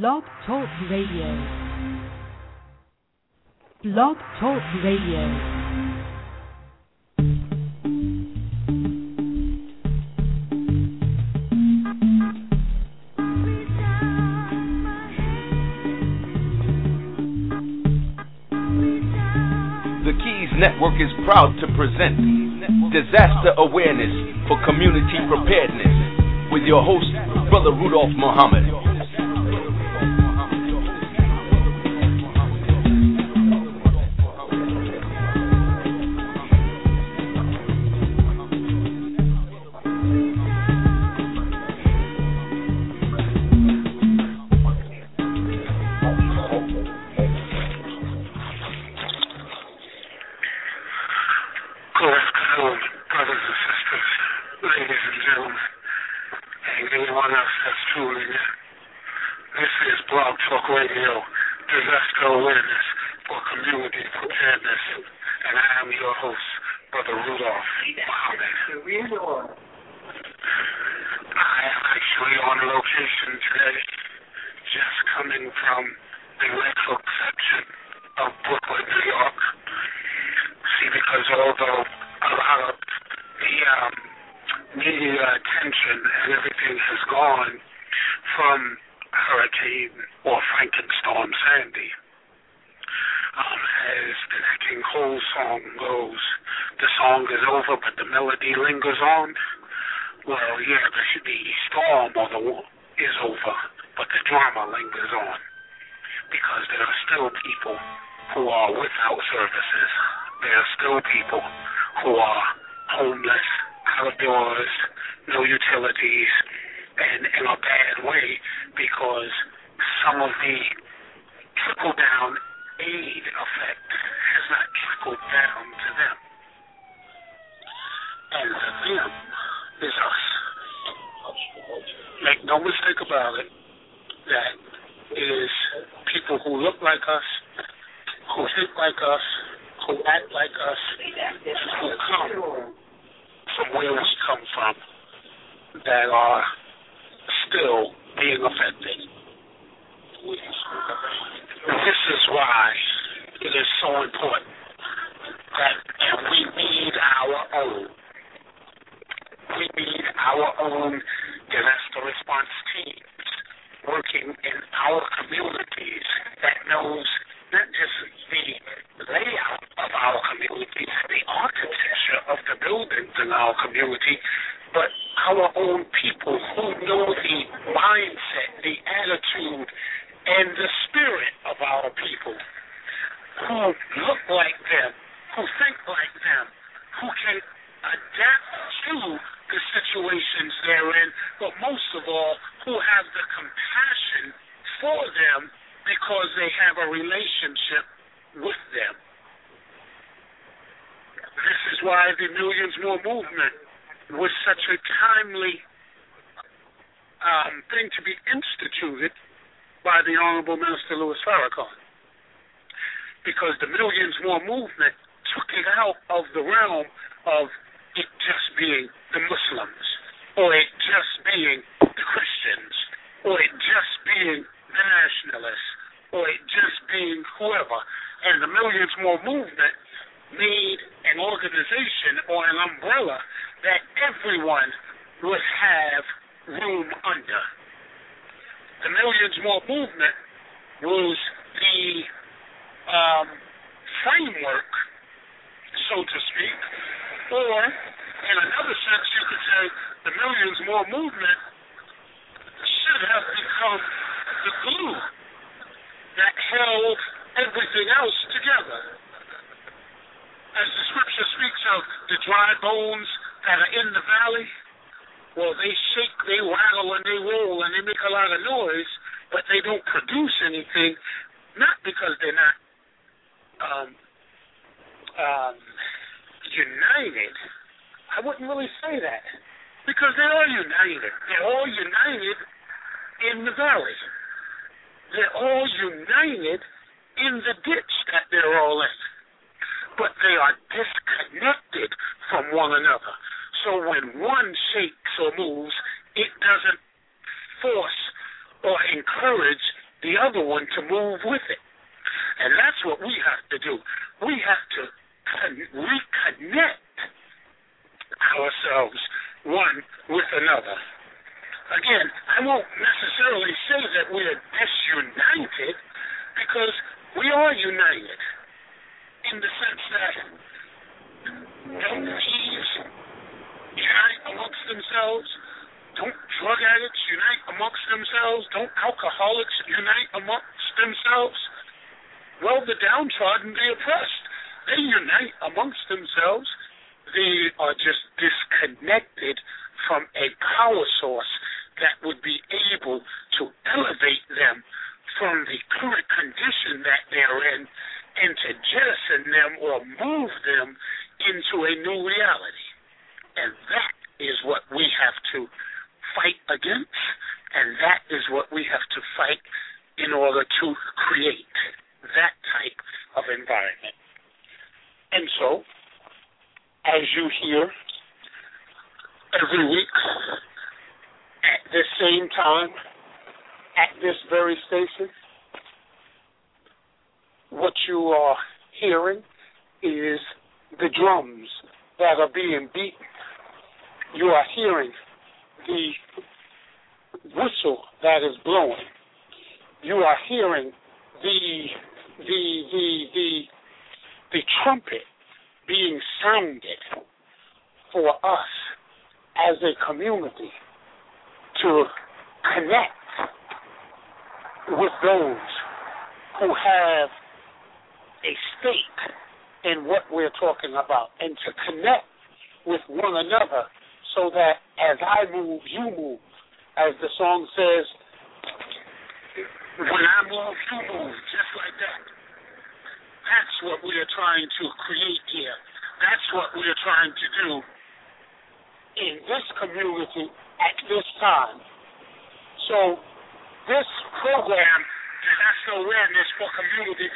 Blog Talk Radio. Blog Talk Radio. The Keys Network is proud to present Disaster Awareness for Community Preparedness with your host, Brother Rudolph Muhammad. That are still being affected. This is why it is so important that we need our own. We need our own disaster response teams working in our communities that knows not just the layout of our community, the architecture of the buildings in our community, but our own people who know the mindset, the attitude, and the spirit of our people, who look like them, who think like them, who can adapt to the situations they're in, but most of all, who have the compassion for them because they have a relationship with them. This is why the Millions More movement was such a timely um, thing to be instituted by the Honorable Minister Louis Farrakhan. Because the Millions More movement took it out of the realm of it just being the Muslims, or it just being the Christians, or it just being the nationalists, or it just being whoever. And the Millions More movement made an organization or an umbrella that everyone would have room under. The Millions More movement was the um, framework, so to speak, or in another sense, you could say the Millions More movement should have become the glue that held everything else together. As the scripture speaks of the dry bones that are in the valley, well, they shake, they rattle, and they roll, and they make a lot of noise, but they don't produce anything, not because they're not um, um, united. I wouldn't really say that because they are united. They're all united in the valley. They're all united in the ditch that they're all in. But they are disconnected from one another. So when one shakes or moves, it doesn't force or encourage the other one to move with it. And that's what we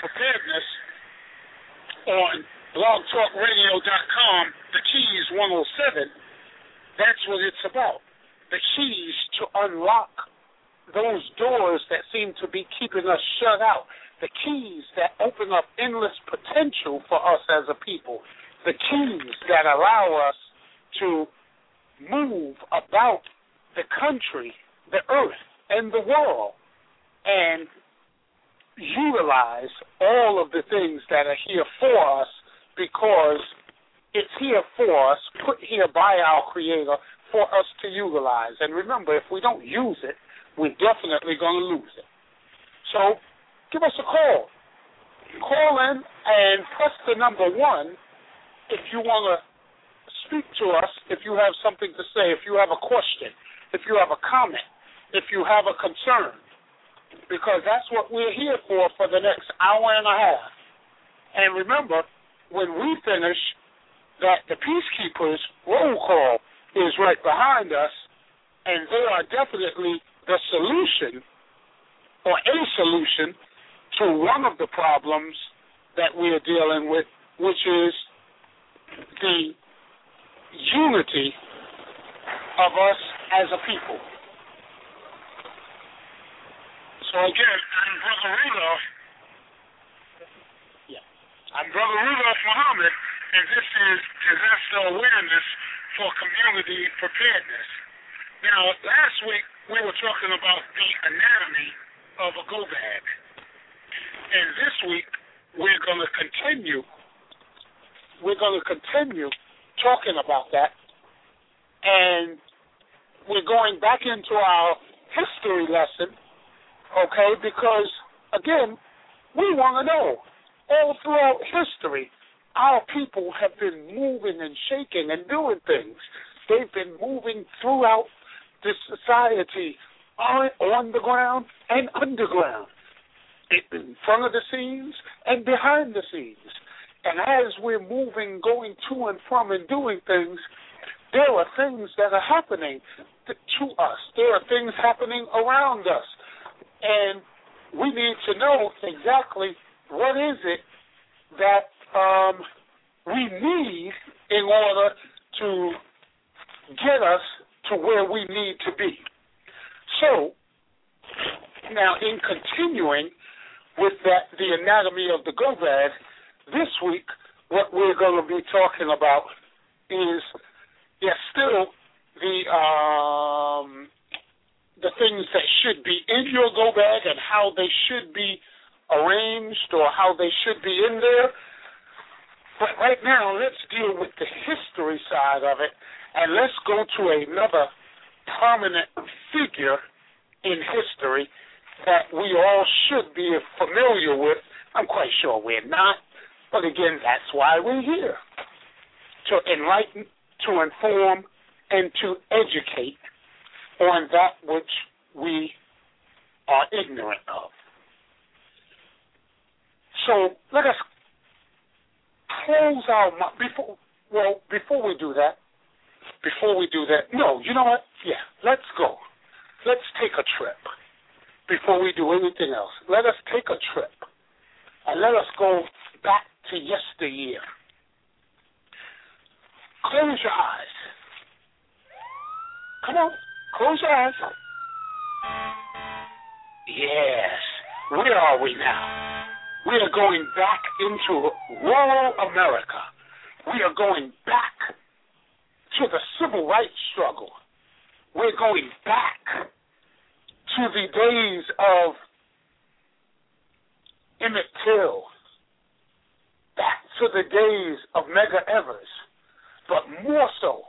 Preparedness, on blogtalkradio.com, the keys 107, that's what it's about. The keys to unlock those doors that seem to be keeping us shut out. The keys that open up endless potential for us as a people. The keys that allow us to move about the country, the earth, and the world and utilize all of the things that are here for us because it's here for us, put here by our Creator for us to utilize. And remember, if we don't use it, we're definitely going to lose it. So give us a call. Call in and press the number one if you want to speak to us, if you have something to say, if you have a question, if you have a comment, if you have a concern because that's what we're here for for the next hour and a half. And remember, when we finish, that the peacekeepers roll call is right behind us, and they are definitely the solution or a solution to one of the problems that we are dealing with, which is the unity of us as a people. So again, I'm Brother Rudolph. Yeah. I'm Brother Rudolph Muhammad, and this is Disaster Awareness for Community Preparedness. Now, last week we were talking about the anatomy of a go bag. And this week we're going to continue we're going to continue talking about that. And we're going back into our history lesson okay? Because, again, we want to know. All throughout history, our people have been moving and shaking and doing things. They've been moving throughout this society on, on the ground and underground, in front of the scenes and behind the scenes. And as we're moving, going to and from and doing things, there are things that are happening to us. There are things happening around us and we need to know exactly what is it that um, we need in order to get us to where we need to be. So, Now, in continuing with that, the anatomy of the go this week, what we're going to be talking about is, yes, still the um, the things that should be in your go bag and how they should be arranged or how they should be in there. But right now, let's deal with the history side of it, and let's go to another prominent figure in history that we all should be familiar with. I'm quite sure we're not, but again, that's why we're here to enlighten, to inform, and to educate on that which we are ignorant of. So let us close our before. Well, before we do that, before we do that, no, you know what? Yeah, let's go. Let's take a trip before we do anything else. Let us take a trip and let us go back to yesteryear. Close your eyes. Come on, close your eyes. Yes. Where are we now? We are going back into rural America. We are going back to the civil rights struggle. We're going back to the days of Emmett Till, back to the days of Medgar Evers, but more so,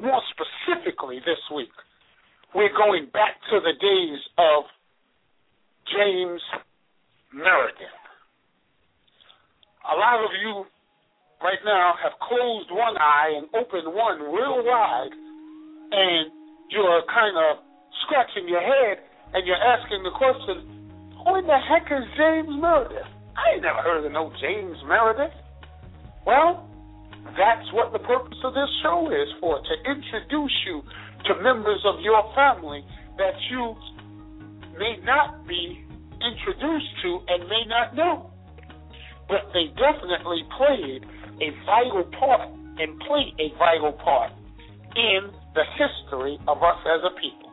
more specifically this week, we're going back to the days of James Meredith. A lot of you right now have closed one eye and opened one real wide, and you're kind of scratching your head and you're asking the question, who in the heck is James Meredith? I ain't never heard of no James Meredith. Well, that's what the purpose of this show is for to introduce you to members of your family that you may not be introduced to and may not know. But they definitely played a vital part and play a vital part in the history of us as a people.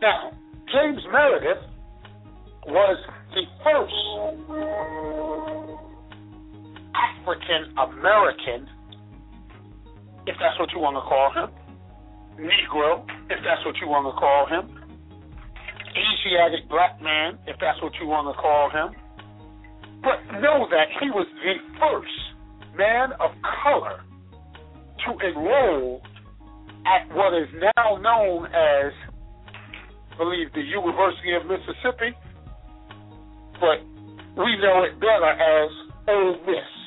Now, James Meredith was the first African American, if that's what you want to call him, Negro, if that's what you want to call him, Asiatic black man, if that's what you want to call him. But know that he was the first man of color to enroll at what is now known as, I believe, the University of Mississippi, but we know it better as Ole Miss.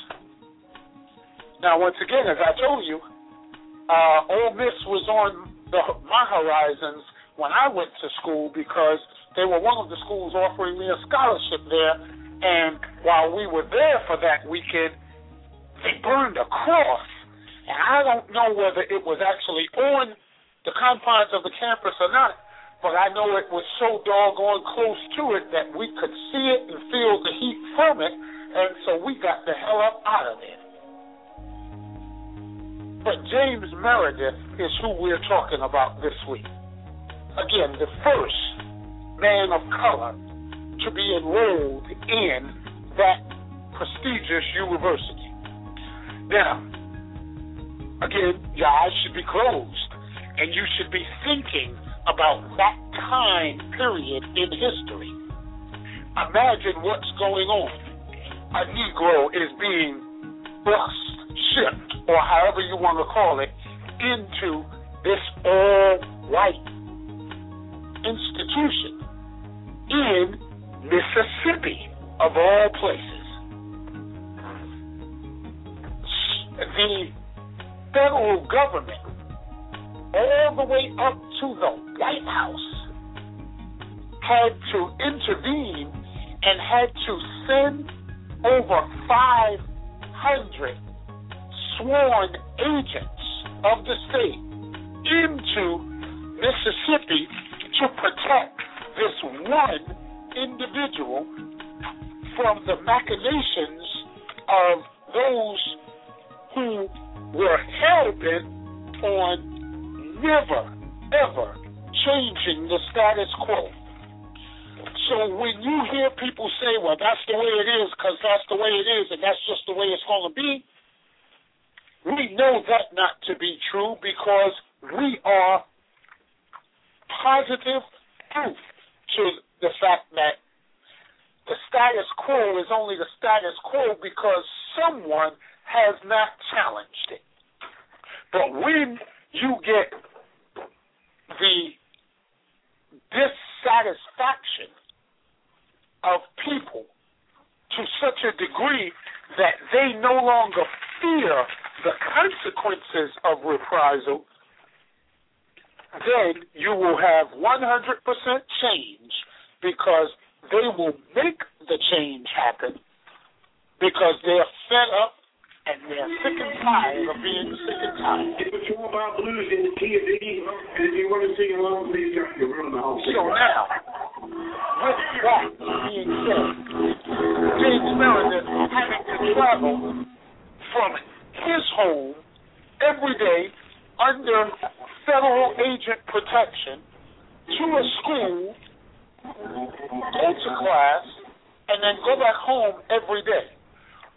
Now, once again, as I told you, uh, Ole Miss was on the, my horizons when I went to school because they were one of the schools offering me a scholarship there. And while we were there for that weekend, they burned a cross. And I don't know whether it was actually on the confines of the campus or not, but I know it was so doggone close to it that we could see it and feel the heat from it. And so we got the hell up out of there. But James Meredith is who we're talking about this week again, the first man of color to be enrolled in that prestigious university. Now, again, your eyes should be closed, and you should be thinking about that time period in history. Imagine what's going on. A Negro is being bused, shipped, or however you want to call it, into this all white institution in Mississippi, of all places. The federal government, all the way up to the White House, had to intervene and had to send over 500 sworn agents of the state into Mississippi to protect this one individual from the machinations of those who were hell bent on never, ever changing the status quo. So when you hear people say, well, that's the way it is because that's the way it is and that's just the way it's going to be, we know that not to be true because we are positive proof to the fact that the status quo is only the status quo because someone has not challenged it. But when you get the dissatisfaction of people to such a degree that they no longer fear the consequences of reprisal, then you will have 100% change because they will make the change happen because they're fed up and they're sick and tired of being sick and tired. If it's all about blues the D, and if you want to sing along, please got your room. I'll sing So now, with that being said, James Meredith having to travel from his home every day under federal agent protection to a school, go to class, and then go back home every day.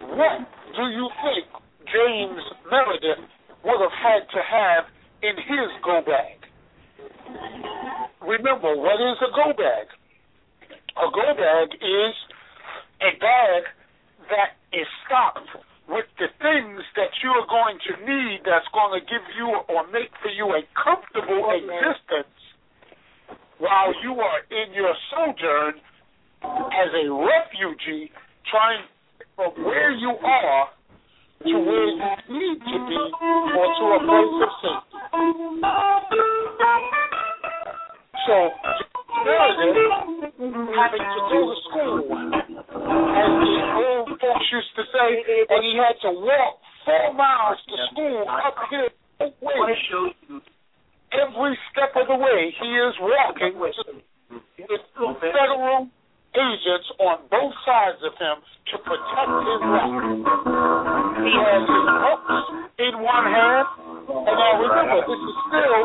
What do you think James Meredith would have had to have in his go bag? Remember, what is a go bag? A go bag is a bag that is stocked with the things that you are going to need that's going to give you or make for you a comfortable existence while you are in your sojourn as a refugee trying from where you are to where you need to be or to a place of safety. So, having to go to school, as the old folks used to say, and he had to walk four miles to school. Uphill way. Every step of the way, he is walking with federal agents on both sides of him to protect his life. He has his books in one hand, and now remember, this is still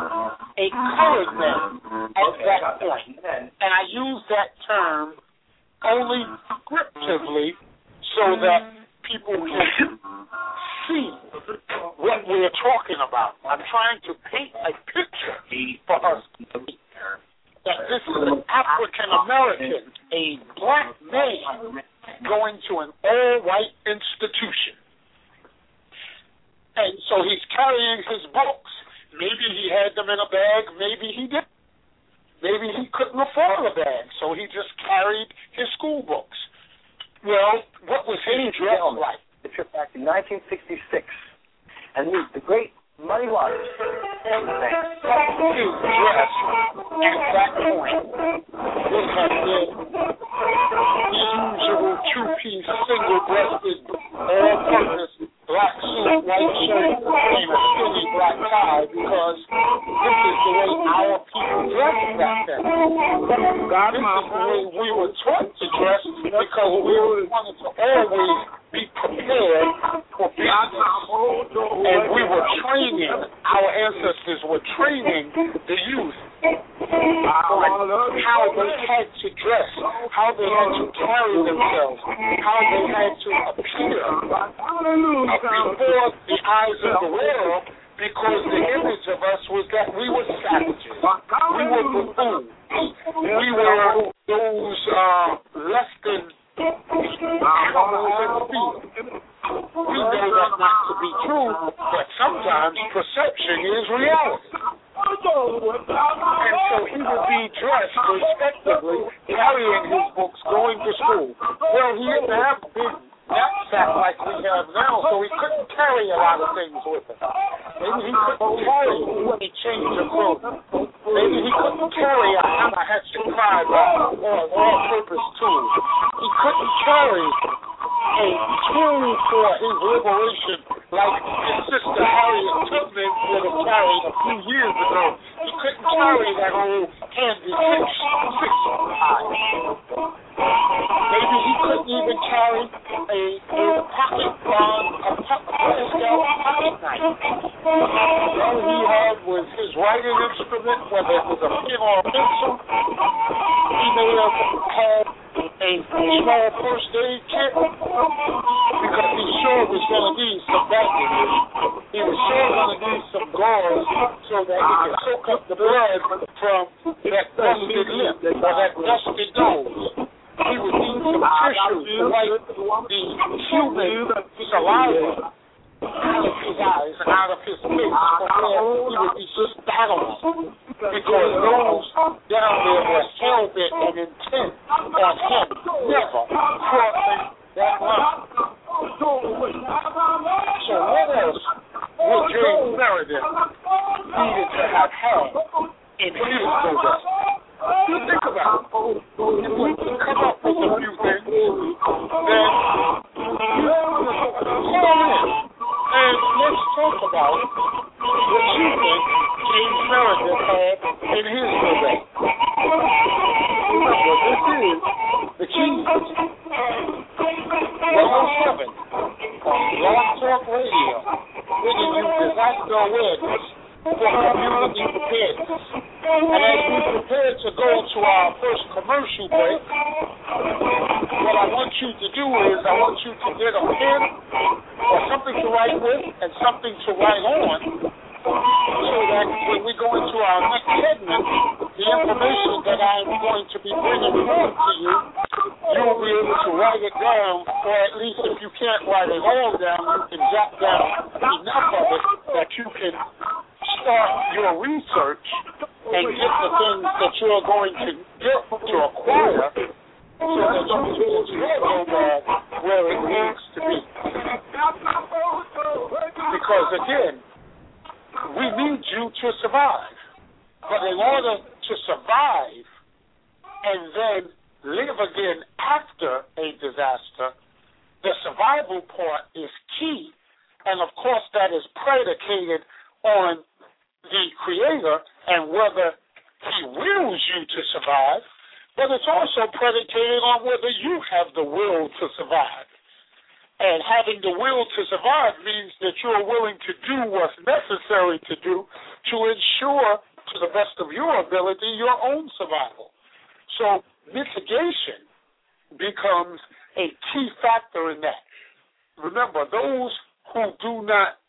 a colored man at that point. And I use that term only descriptively so that people can see what we're talking about. I'm trying to paint a picture for us that this is an African American, a black man going to an all white institution. And so he's carrying his books. Maybe he had them in a bag, maybe he didn't. Maybe he couldn't afford a bag, so he just carried his school books. Well, what was his dress like? The trip back to 1966 and meet the great Waters. His dress at that point have been the usual two-piece, single-breasted, all-purpose black suit, white shirt, and a skinny black tie because this is the way our people dressed back then. This is the way we were taught to dress because we wanted to always be prepared for business. And we were training, our ancestors were training the youth on how they had to dress, how they had to carry themselves, how they had to appear before the eyes of the world because the image of us was that we were savages. We were buffoons. We were those uh, less than We know that not to be true, but sometimes perception is reality. And so he would be dressed respectably, carrying his books, going to school. Well, he didn't have knapsack like we have now, so he couldn't carry a lot of things with him. Maybe he couldn't carry a change of clothes. Maybe he couldn't carry a hammer hatchet pride or an all-purpose tool. He couldn't carry a tool for his liberation like his sister Harriet Tubman would have carried a few years ago. He couldn't carry that old handy six six pie. Maybe he couldn't even carry a, a pocket bomb, a pocket, pocket night. All he had was his writing instrument, whether it was a pen or a pencil. He may have had a small first aid kit because he sure was going to need some bandages. He was sure going to need some gauze so that he could soak up the blood from that busted lip or that dusted nose. He would need some tissue wipe the human saliva out of his eyes and out of his face he would be. Because those down there were hell bent and intent on him never crossing that line. So what else would James Meredith needed to have had in his program? You think about it. Come up with a few things, then call in and let's talk about what you think James Meredith had in his program. Remember, this is the Keys 107 Blog Talk Radio, bringing you disaster awareness for community preparedness. And as we prepare to go to our first commercial break, what I want you to do is I want you to get a pen or something to write with and something to write on so that when we go into our next segment, the information that I'm going to be bringing forth to you, you'll be able to write it down, or at least if you can't write it all down, you can jot down enough of it that you can start your research and get the things that you're going to get to acquire so that you can get your where it needs to be. Because again, we need you to survive. But in order to survive and then live again after a disaster, the survival part is key. And of course, that is predicated on the Creator and whether He wills you to survive, but it's also predicated on whether you have the will to survive. And having the will to survive means that you are willing to do what's necessary to do to ensure, to the best of your ability, your own survival. So mitigation becomes a key factor in that. Remember, those who do not,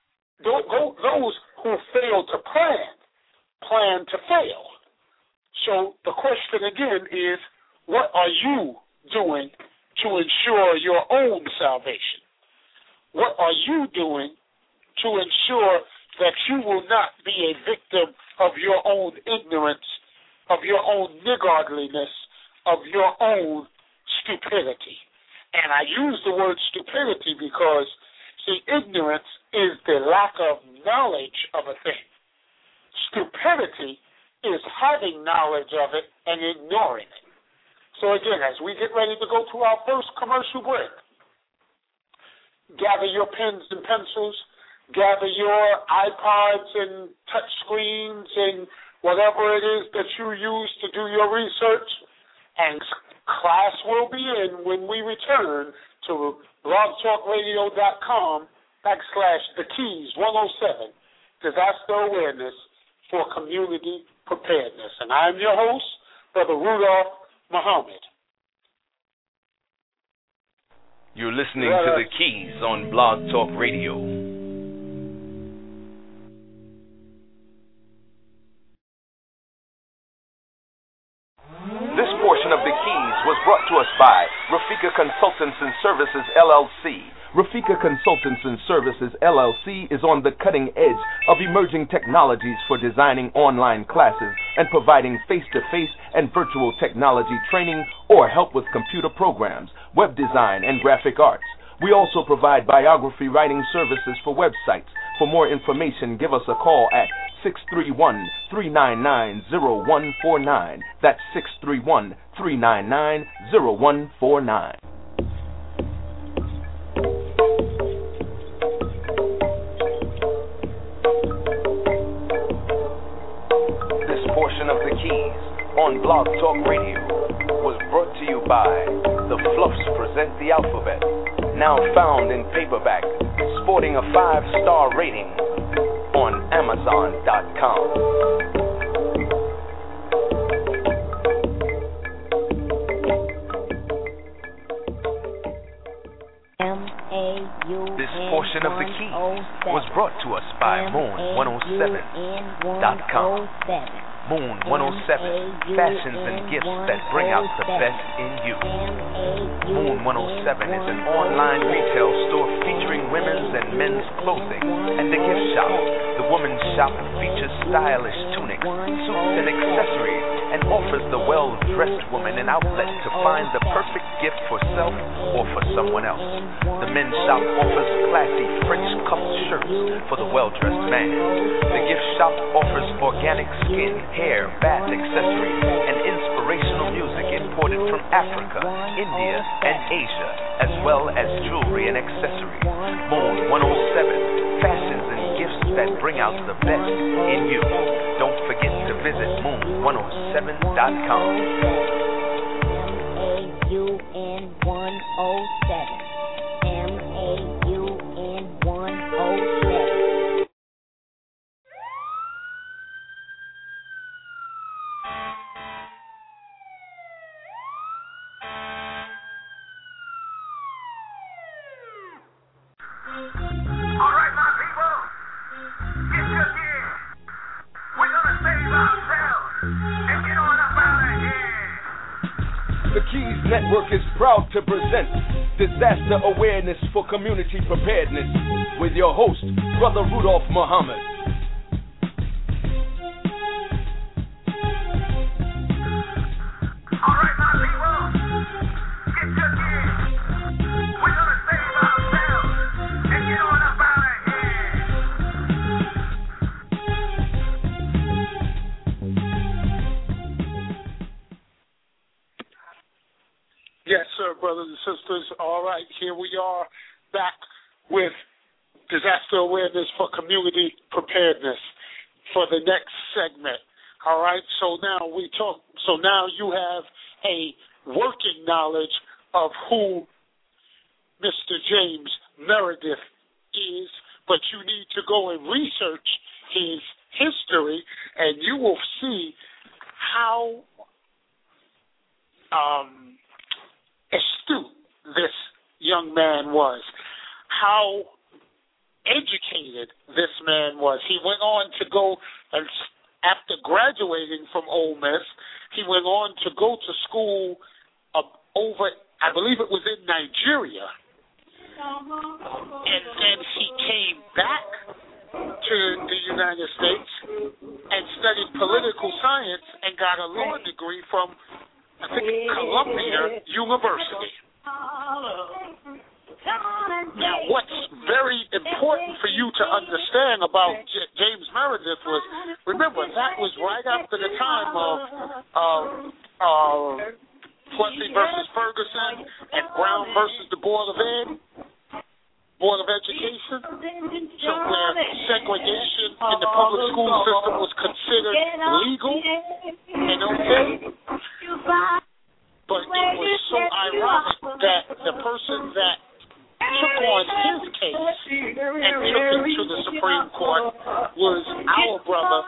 those who fail to plan, plan to fail. So the question again is, what are you doing to ensure your own salvation? What are you doing to ensure that you will not be a victim of your own ignorance, of your own niggardliness, of your own stupidity? And I use the word stupidity because, see, ignorance is the lack of knowledge of a thing. Stupidity is having knowledge of it and ignoring it. So again, as we get ready to go to our first commercial break, gather your pens and pencils, gather your iPods and touch screens and whatever it is that you use to do your research, and class will be in when we return to blogtalkradio.com backslash the keys 107 disaster awareness for community preparedness. And I'm your host, Brother Rudolph Muhammad. You're listening to The Keys on Blog Talk Radio. Brought to us by Rafika Consultants and Services LLC. Rafika Consultants and Services LLC is on the cutting edge of emerging technologies for designing online classes and providing face to face and virtual technology training or help with computer programs, web design, and graphic arts. We also provide biography writing services for websites. For more information, give us a call at 631 399 0149. That's 631 399 0149. This portion of the keys on Blog Talk Radio was brought to you by The Fluffs Present the Alphabet. Now found in paperback, sporting a five star rating on Amazon.com. This portion of the key was brought to us by Moon107.com. Moon 107, fashions and gifts that bring out the best in you. Moon 107 is an online retail store featuring women's and men's clothing and a gift shop. The women's shop features stylish tunics, suits, and accessories and offers the well dressed woman an outlet to find the perfect gift for self or for someone else. The men's shop offers classy French cuffed shirts for the well dressed man. The gift shop offers organic skin, hair, bath accessories, and inspirational music imported from Africa, India, and Asia, as well as jewelry and accessories. Moon 107, fashions and gifts that bring out the best in you. Don't forget moon107.com. Keys Network is proud to present Disaster Awareness for Community Preparedness with your host, Brother Rudolph Muhammad. Here we are back with disaster awareness for community preparedness for the next segment. All right, so now we talk. So now you have a working knowledge of who Mr. James Meredith is, but you need to go and research his history, and you will see how um, astute this young man was, how educated this man was. He went on to go and after graduating from Ole Miss, he went on to go to school uh, over, I believe it was in Nigeria, and then he came back to the United States and studied political science and got a law degree from I think Columbia University. Now, what's very important for you to understand about J- James Meredith was, remember, that was right after the time of uh, uh, Plessy versus Ferguson and Brown versus the Board of Ed, Board of Education. So where segregation in the public school system was considered legal and okay. But it was so ironic that the person that took on his case and took it to the Supreme Court was our brother,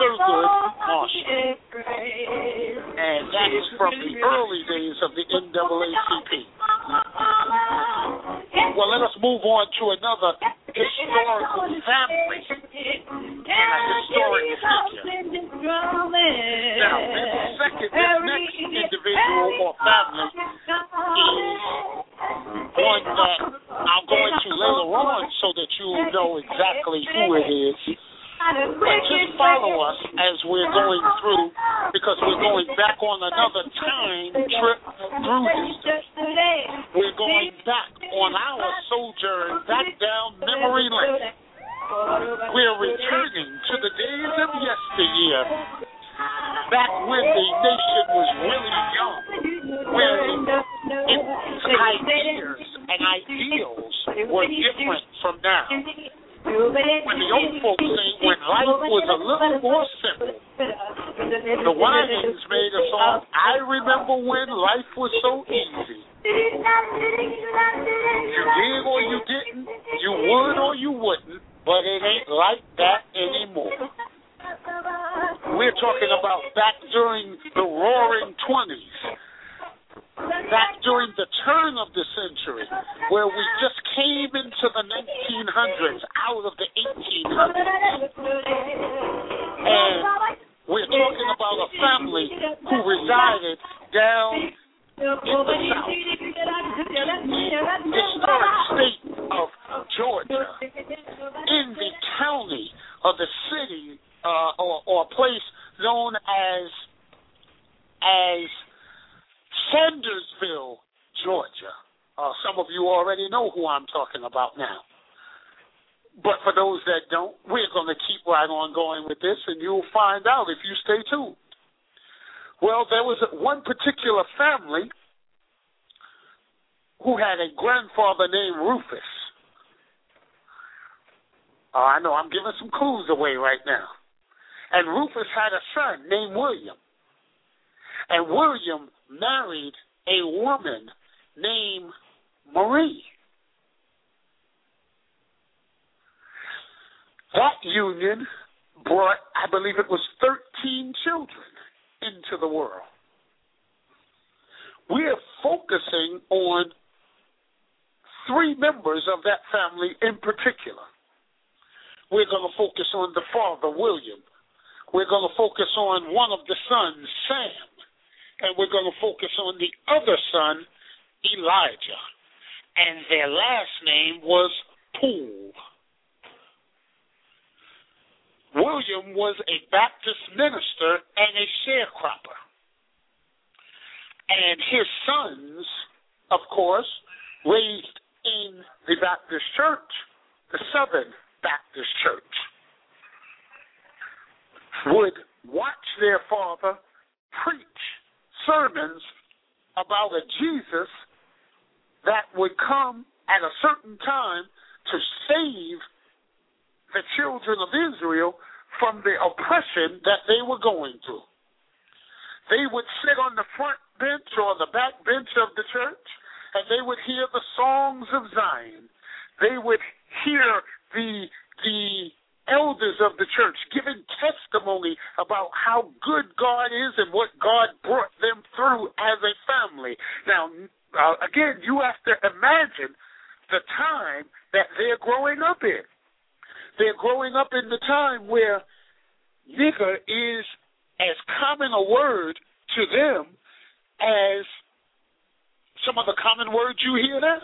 Thurgood Marshall. And that is from the early days of the NAACP. Well, let us move on to another historical family and a historic figure. Now, this second, this next individual or family is one that I'll go into later on so that you'll know exactly who it is. But just follow us as we're going through because we're going back on another time trip through the Winans grandfather named Rufus. Oh, I know, I'm giving some clues away right now. And Rufus had a son named William. And William married a woman named Marie. That union brought, I believe it was 13 children into the world. We're focusing on three members of that family in particular. We're going to focus on the father, William. We're going to focus on one of the sons, Sam. And we're going to focus on the other son, Elijah. And their last name was Poole. William was a Baptist minister and a sharecropper. And his sons, of course, raised in the Baptist church, the Southern Baptist church, would watch their father preach sermons about a Jesus that would come at a certain time to save the children of Israel from the oppression that they were going through. They would sit on the front bench or the back bench of the church and they would hear the songs of Zion. They would hear the the elders of the church giving testimony about how good God is and what God brought them through as a family. Now, uh, again, you have to imagine the time that they're growing up in. They're growing up in the time where nigger is as common a word to them as some of the common words you hear now.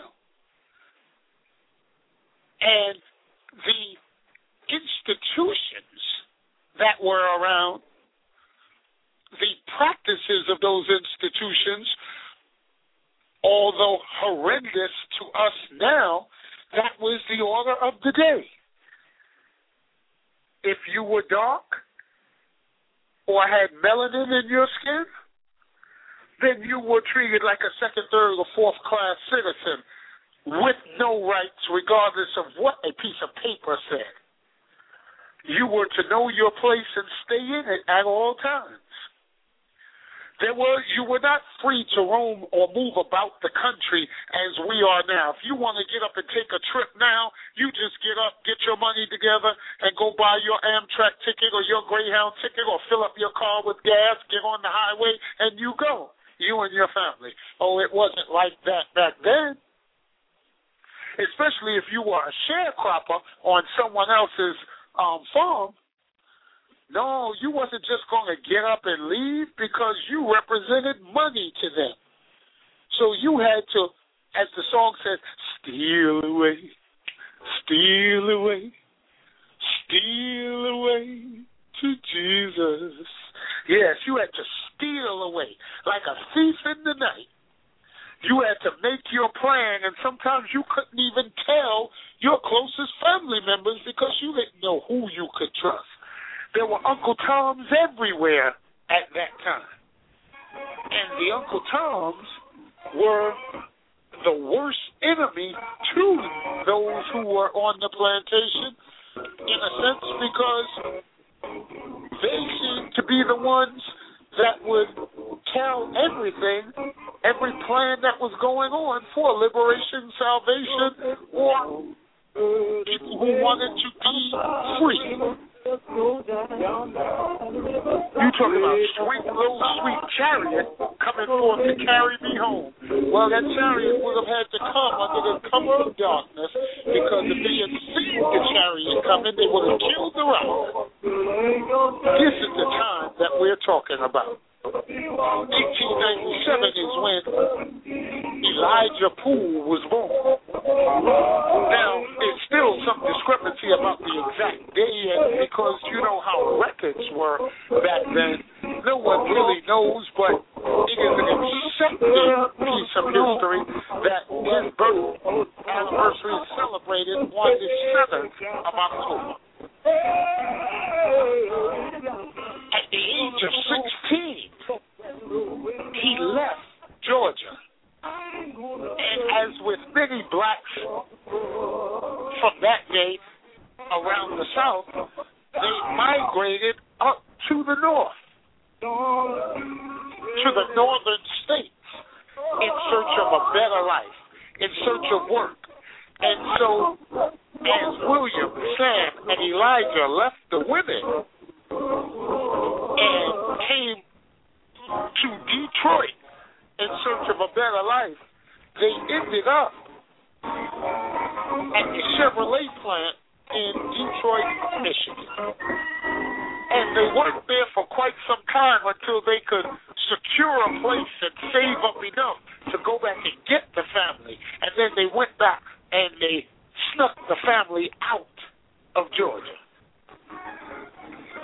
And the institutions that were around, the practices of those institutions, although horrendous to us now, that was the order of the day. If you were dark or had melanin in your skin, then you were treated like a second, third, or fourth class citizen with no rights, regardless of what a piece of paper said. You were to know your place and stay in it at all times. There were you were not free to roam or move about the country as we are now. If you want to get up and take a trip now, you just get up, get your money together, and go buy your Amtrak ticket or your Greyhound ticket or fill up your car with gas, get on the highway, and you go. You and your family. Oh, it wasn't like that back then. Especially if you were a sharecropper on someone else's um, farm no, you wasn't just going to get up and leave because you represented money to them. So you had to, as the song says, steal away, steal away, steal away to Jesus. Yes, you had to steal away like a thief in the night. You had to make your plan, and sometimes you couldn't even tell your closest family members because you didn't know who you could trust. There were Uncle Toms everywhere at that time. And the Uncle Toms were the worst enemy to those who were on the plantation, in a sense, because they seemed to be the ones that would tell everything every plan that was going on for liberation, salvation, up enough to go back and get the family. And then they went back and they snuck the family out of Georgia.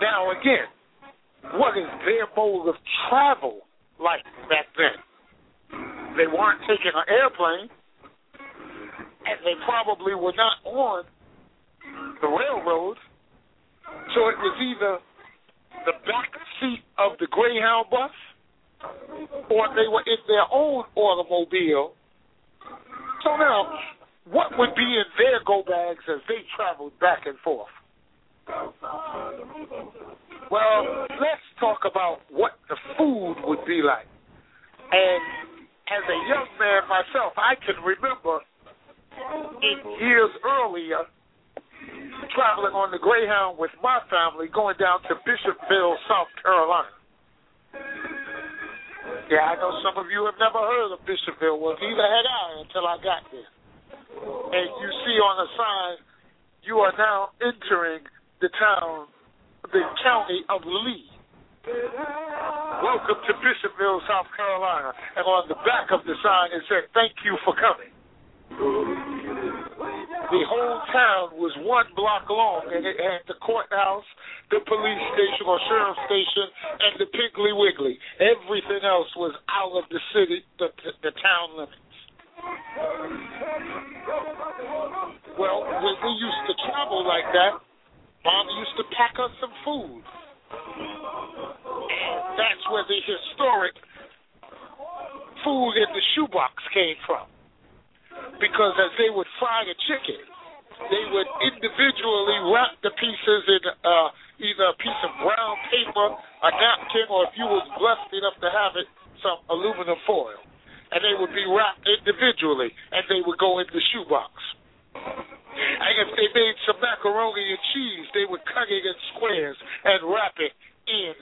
Now, again, what is their mode of travel like back then? They weren't taking an airplane, and they probably were not on the railroad. So it was either the back seat of the Greyhound bus, or they were in their own automobile. So now, what would be in their go bags as they traveled back and forth? Well, let's talk about what the food would be like. And as a young man myself, I can remember years earlier traveling on the Greyhound with my family going down to Bishopville, South Carolina. Yeah, I know some of you have never heard of Bishopville. Well, neither had I until I got there. And you see on the sign, you are now entering the town, the county of Lee. Welcome to Bishopville, South Carolina. And on the back of the sign, it said, Thank you for coming. The whole town was one block long, and it had the courthouse, the police station or sheriff station, and the Piggly Wiggly. Everything else was out of the city, the, the, the town limits. Well, when we used to travel like that, Mom used to pack us some food. And that's where the historic food in the shoebox came from. Because as they would fry the chicken, they would individually wrap the pieces in uh, either a piece of brown paper, a napkin, or if you was blessed enough to have it, some aluminum foil. And they would be wrapped individually, and they would go in the shoebox. And if they made some macaroni and cheese, they would cut it in squares and wrap it in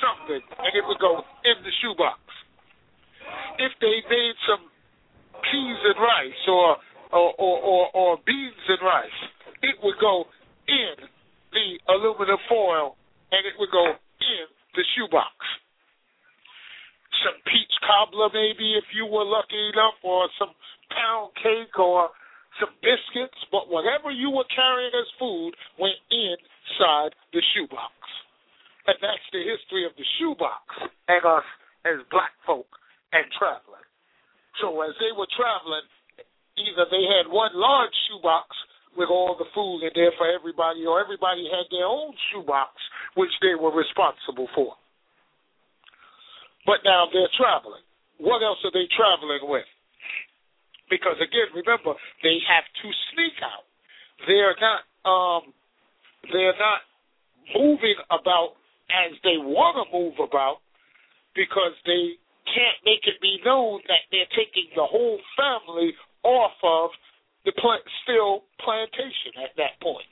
something, and it would go in the shoebox. If they made some peas and rice or or, or, or, or beans and rice, it would go in the aluminum foil and it would go in the shoebox. Some peach cobbler, maybe, if you were lucky enough, or some pound cake or some biscuits, but whatever you were carrying as food went inside the shoebox. And that's the history of the shoebox and us as black. As they were traveling, either they had one large shoebox with all the food in there for everybody, or everybody had their own shoebox, which they were responsible for. But now they're traveling. What else are they traveling with? Because again, remember, they have to sneak out. They're not um they're not moving about as they want to move about because they can't make it be known that they're taking the whole family off of the plant, still plantation at that point.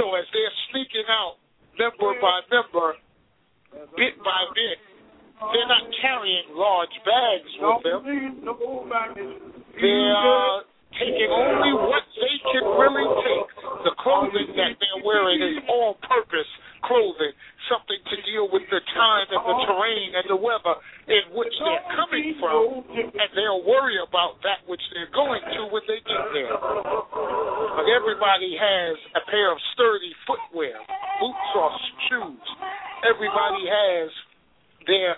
So as they're sneaking out member by member, bit by bit, they're not carrying large bags with them. They are taking only what they can really take. The clothing that they're wearing is all purpose clothing, something to deal with the time and the oh. terrain and the weather in which they're oh, coming from, and they'll worry about that which they're going to when they get there. But everybody has a pair of sturdy footwear, boots or shoes. Everybody has their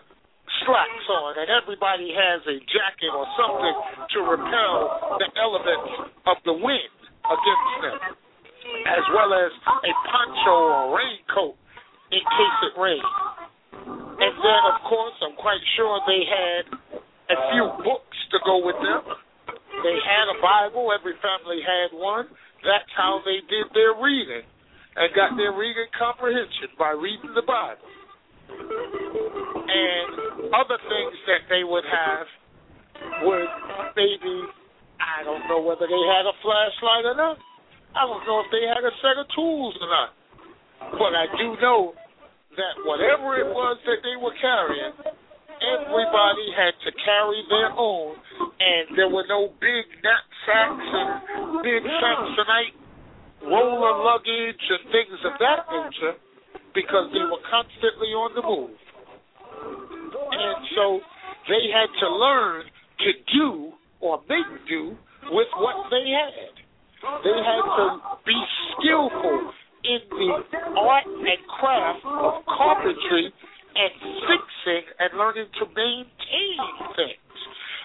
slacks on, and everybody has a jacket or something to repel the elements of the wind against them, as well as a poncho or raincoat in case it rains. And then, of course, I'm quite sure they had a few books to go with them. They had a Bible, every family had one. That's how they did their reading and got their reading comprehension by reading the Bible and other things that they would have would maybe I don't know whether they had a flashlight or not. I don't know if they had a set of tools or not. But I do know that whatever it was that they were carrying, everybody had to carry their own, and there were no big knapsacks and big Samsonite roller luggage and things of that nature because they were constantly on the move. And so they had to learn to do or make do with what they had. They had to be skillful in the art and craft of carpentry and fixing and learning to maintain things.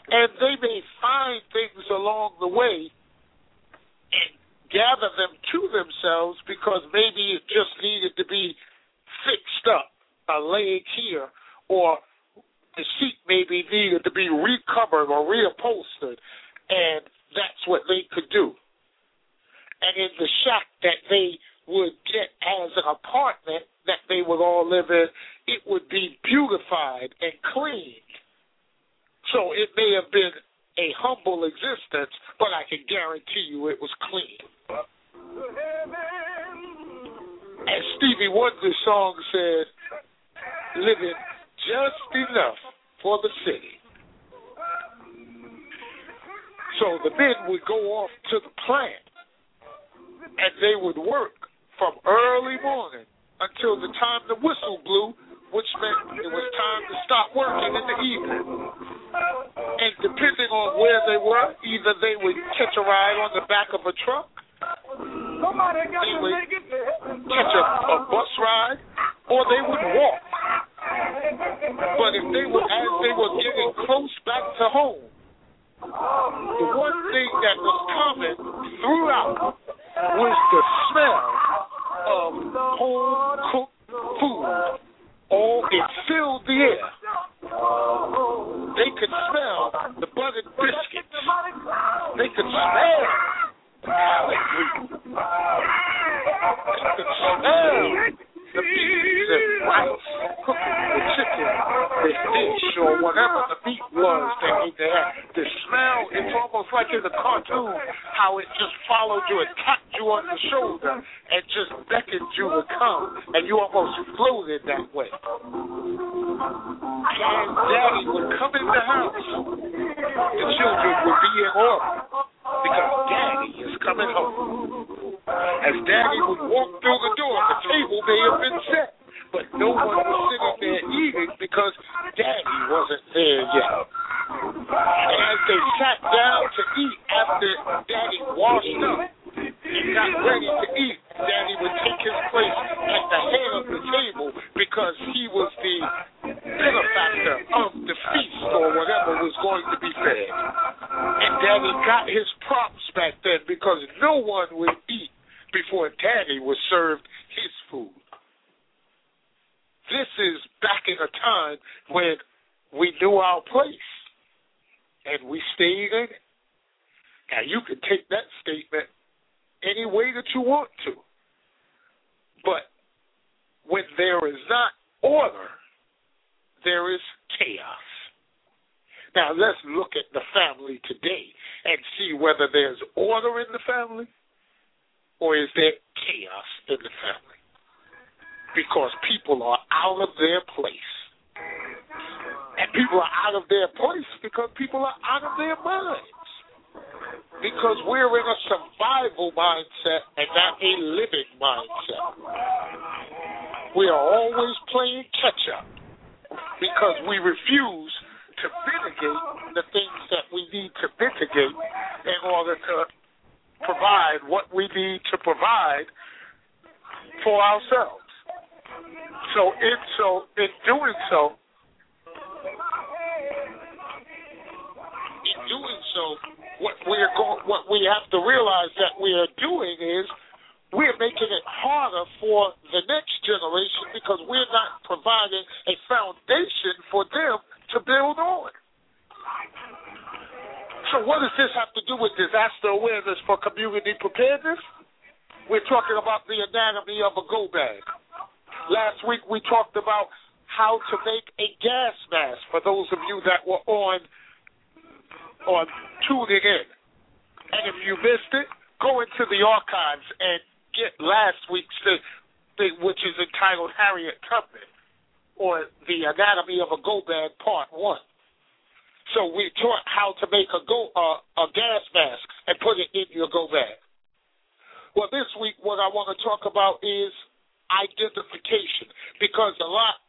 And they may find things along the way and gather them to themselves because maybe it just needed to be fixed up, a leg here, or the seat maybe needed to be recovered or reupholstered, and that's what they could do. And in the shack that they would get as an apartment that they would all live in, it would be beautified and cleaned. So it may have been a humble existence, but I can guarantee you it was clean. As Stevie Wonder's song said, living just enough for the city. So the men would go off to the plant and they would work from early morning until the time the whistle blew, which meant it was time to stop working in the evening. And depending on where they were, either they would catch a ride on the back of a truck, they would catch a, a bus ride, or they would walk. But if they were as they were getting close back to home, the one thing that was common throughout was the smell of home cooked food. Oh, it filled the air. They could smell the buttered biscuits. They could smell the grease. They could smell the beans and rice, cooking the chicken, the fish, or whatever the meat was that they had. The smell, it's almost like in the cartoon, how it just followed you and tapped you on the shoulder and just beckoned you to come, and you almost floated that way. And daddy would come in the house. The children would be in order because daddy is coming home. As daddy would walk through the door, the table may have been set, but no one was sitting there eating because daddy wasn't there yet. And as they sat down to eat after daddy washed up and got ready to eat, daddy would take his place at the head of the table because he was the benefactor of the feast or whatever was going to be fed. And daddy got his props back then because no one would 1. So we taught how to make a go uh, a gas mask and put it in your go bag. Well, this week what I want to talk about is identification because a lot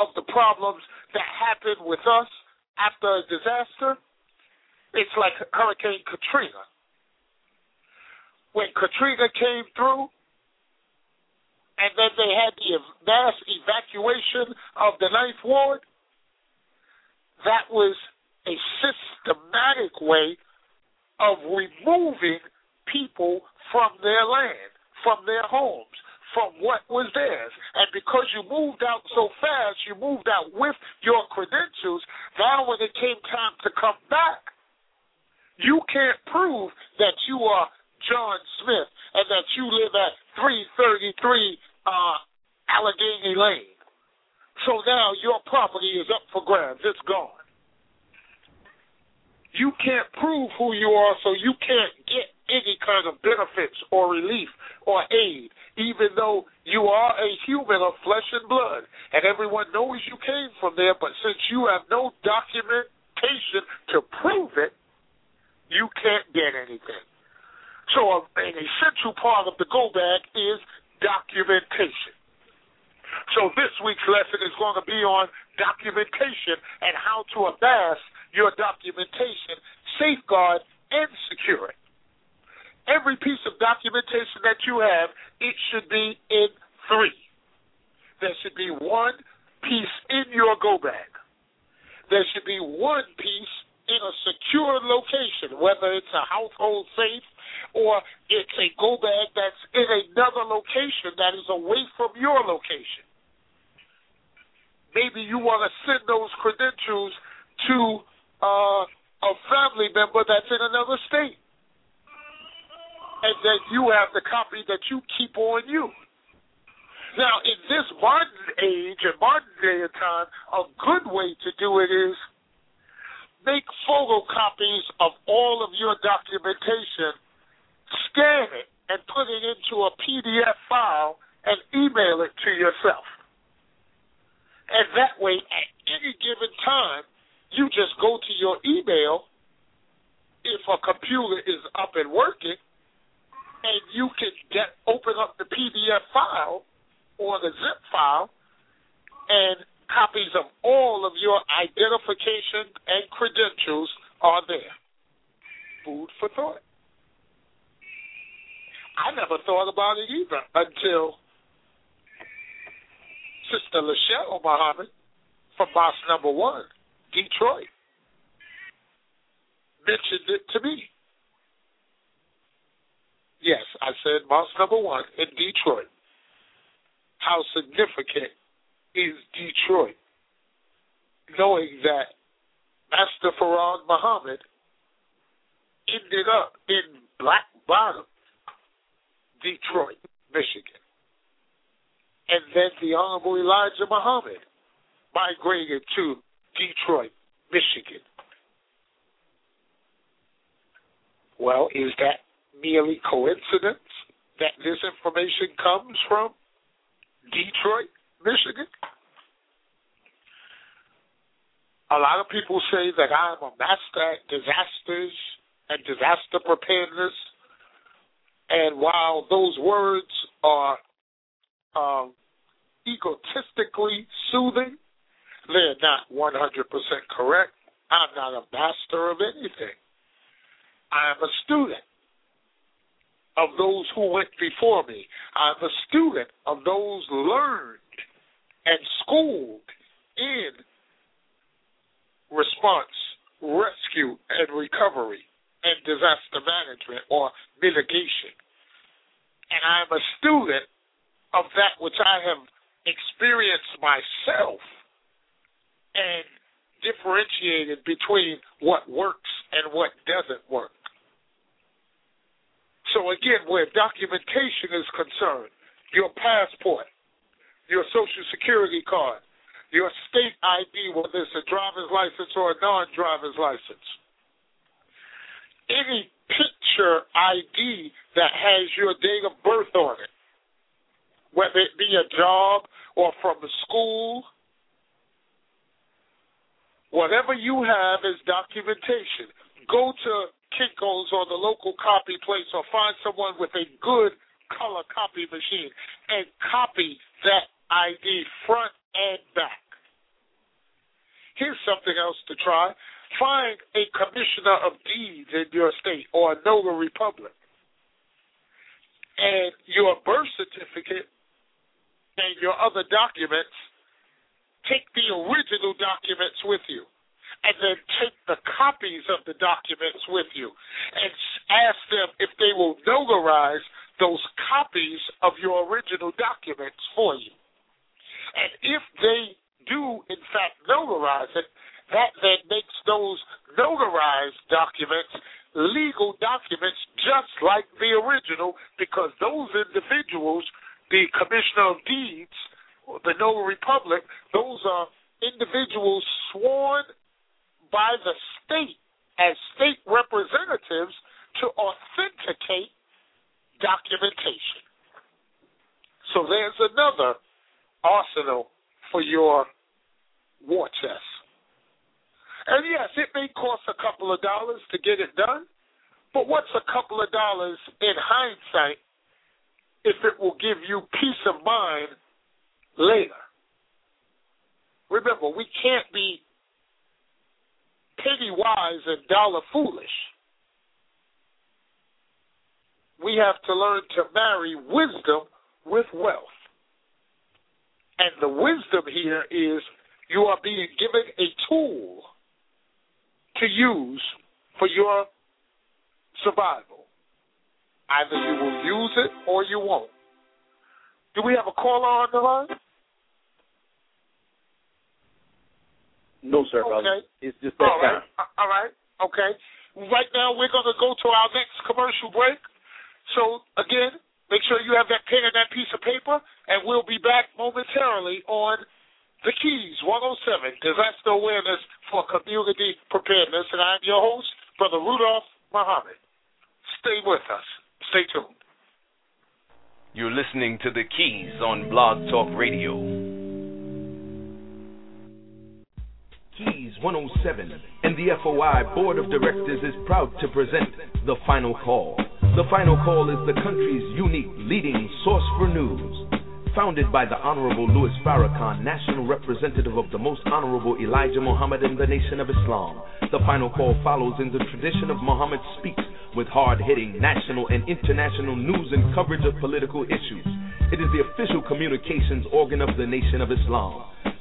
of the problems that happen with us after a disaster, it's like Hurricane Katrina when Katrina came through, and then they had the mass evacuation of the Ninth Ward, that was a systematic way of removing people from their land, from their homes, from what was theirs. And because you moved out so fast, you moved out with your credentials, now when it came time to come back, you can't prove that you are John Smith and that you live at 333 uh, Allegheny Lane. So now your property is up for grabs. It's gone. You can't prove who you are, so you can't get any kind of benefits or relief or aid, even though you are a human of flesh and blood, and everyone knows you came from there. But since you have no documentation to prove it, you can't get anything. So uh, an essential part of the go bag is documentation. So this week's lesson is going to be on documentation and how to amass your documentation, safeguard, and secure it. Every piece of documentation that you have, it should be in three. There should be one piece in your go bag. There should be one piece in a secure location, whether it's a household safe or it's a go bag that's in another location that is away from your location. Maybe you want to send those credentials to uh, a family member that's in another state. And then you have the copy that you keep on you. Now, in this modern age and modern day and time, a good way to do it is make photocopies of all of your documentation, scan it, and put it into a PDF file and email it to yourself. And that way, at any given time, you just go to your email if a computer is up and working, and you can get open up the PDF file or the zip file and copies of all of your identification and credentials are there. Food for thought. I never thought about it either until Sister Lachelle Muhammad from Boss Number One, Detroit, mentioned it to me. Yes, I said Boss Number One in Detroit. How significant is Detroit, knowing that Master Fard Muhammad ended up in Black Bottom, Detroit, Michigan. And then the Honorable Elijah Muhammad migrated to Detroit, Michigan. Well, is that merely coincidence that this information comes from Detroit, Michigan? A lot of people say that I am a master at disasters and disaster preparedness. And while those words are um, egotistically soothing, they're not 100% correct. I'm not a master of anything. I am a student of those who went before me. I'm a student of those learned and schooled in response, rescue, and recovery and disaster management or mitigation. And I'm a student of that which I have experienced myself and differentiated between what works and what doesn't work. So again, where documentation is concerned, your passport, your social security card, your state ID, whether it's a driver's license or a non-driver's license, any picture ID that has your date of birth on it, whether it be a job or from the school, whatever you have is documentation. Go to Kinko's or the local copy place or find someone with a good color copy machine and copy that ID front and back. Here's something else to try. Find a commissioner of deeds in your state or a notary public. And your birth certificate and your other documents, take the original documents with you and then take the copies of the documents with you and ask them if they will notarize those copies of your original documents for you. And if they do, in fact, notarize it, that then makes those notarized documents legal documents just like the original because those individuals, the Commissioner of Deeds, the Notary Public, those are individuals sworn by the state as state representatives to authenticate documentation. So there's another arsenal for your war chest. And yes, it may cost a couple of dollars to get it done, but what's a couple of dollars in hindsight if it will give you peace of mind later? Remember, we can't be penny wise and dollar foolish. We have to learn to marry wisdom with wealth. And the wisdom here is you are being given a tool to use for your survival. Either you will use it or you won't. Do we have a caller on the line? No, sir, Okay. brother. It's just that All right. time. Uh, All right. Okay. Right now, we're going to go to our next commercial break. So, again, make sure you have that pen and that piece of paper, and we'll be back momentarily on The Keys 107 Disaster Awareness for Community Preparedness. And I'm your host, Brother Rudolph Muhammad. Stay with us. Stay tuned. You're listening to The Keys on Blog Talk Radio. Keys 107 and the FOI Board of Directors is proud to present The Final Call. The Final Call is the country's unique leading source for news. Founded by the Honorable Louis Farrakhan, National Representative of the Most Honorable Elijah Muhammad in the Nation of Islam, The Final Call follows in the tradition of Muhammad Speaks with hard hitting national and international news and coverage of political issues. It is the official communications organ of the Nation of Islam.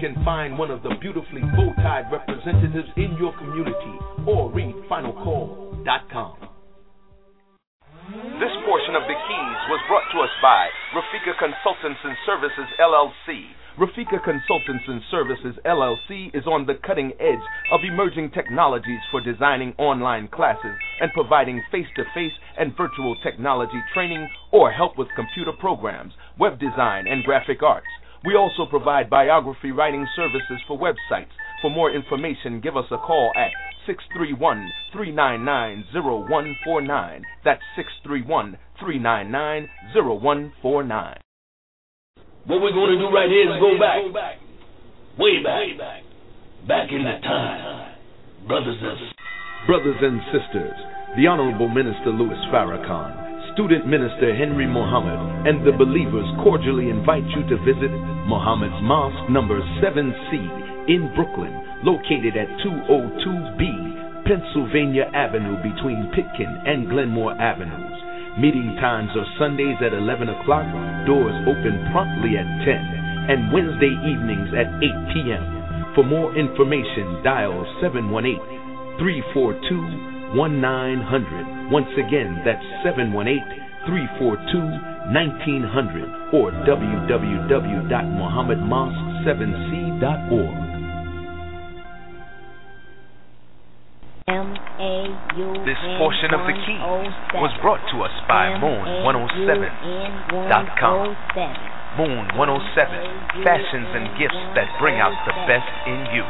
Can find one of the beautifully bow-tied representatives in your community or read finalcall.com. This portion of the Keys was brought to us by Rafika Consultants and Services LLC. Rafika Consultants and Services LLC is on the cutting edge of emerging technologies for designing online classes and providing face to face and virtual technology training or help with computer programs, web design, and graphic arts. We also provide biography writing services for websites. For more information, give us a call at 631 399 0149. That's 631 399 0149. What we're going to do right here is go back, way back, back in the time, brothers and brothers and sisters. The Honorable Minister Louis Farrakhan, Student Minister Henry Muhammad, and the believers cordially invite you to visit Muhammad's Mosque number 7C in Brooklyn, located at 202B Pennsylvania Avenue between Pitkin and Glenmore Avenues. Meeting times are Sundays at 11 o'clock, doors open promptly at 10, and Wednesday evenings at 8 p.m. For more information, dial 718 342 1900. Once again, that's 718 342 1900 or www.muhammadmosque7c.org. This portion of the key was brought to us by Moon107.com. Moon 107, fashions and gifts that bring out the best in you.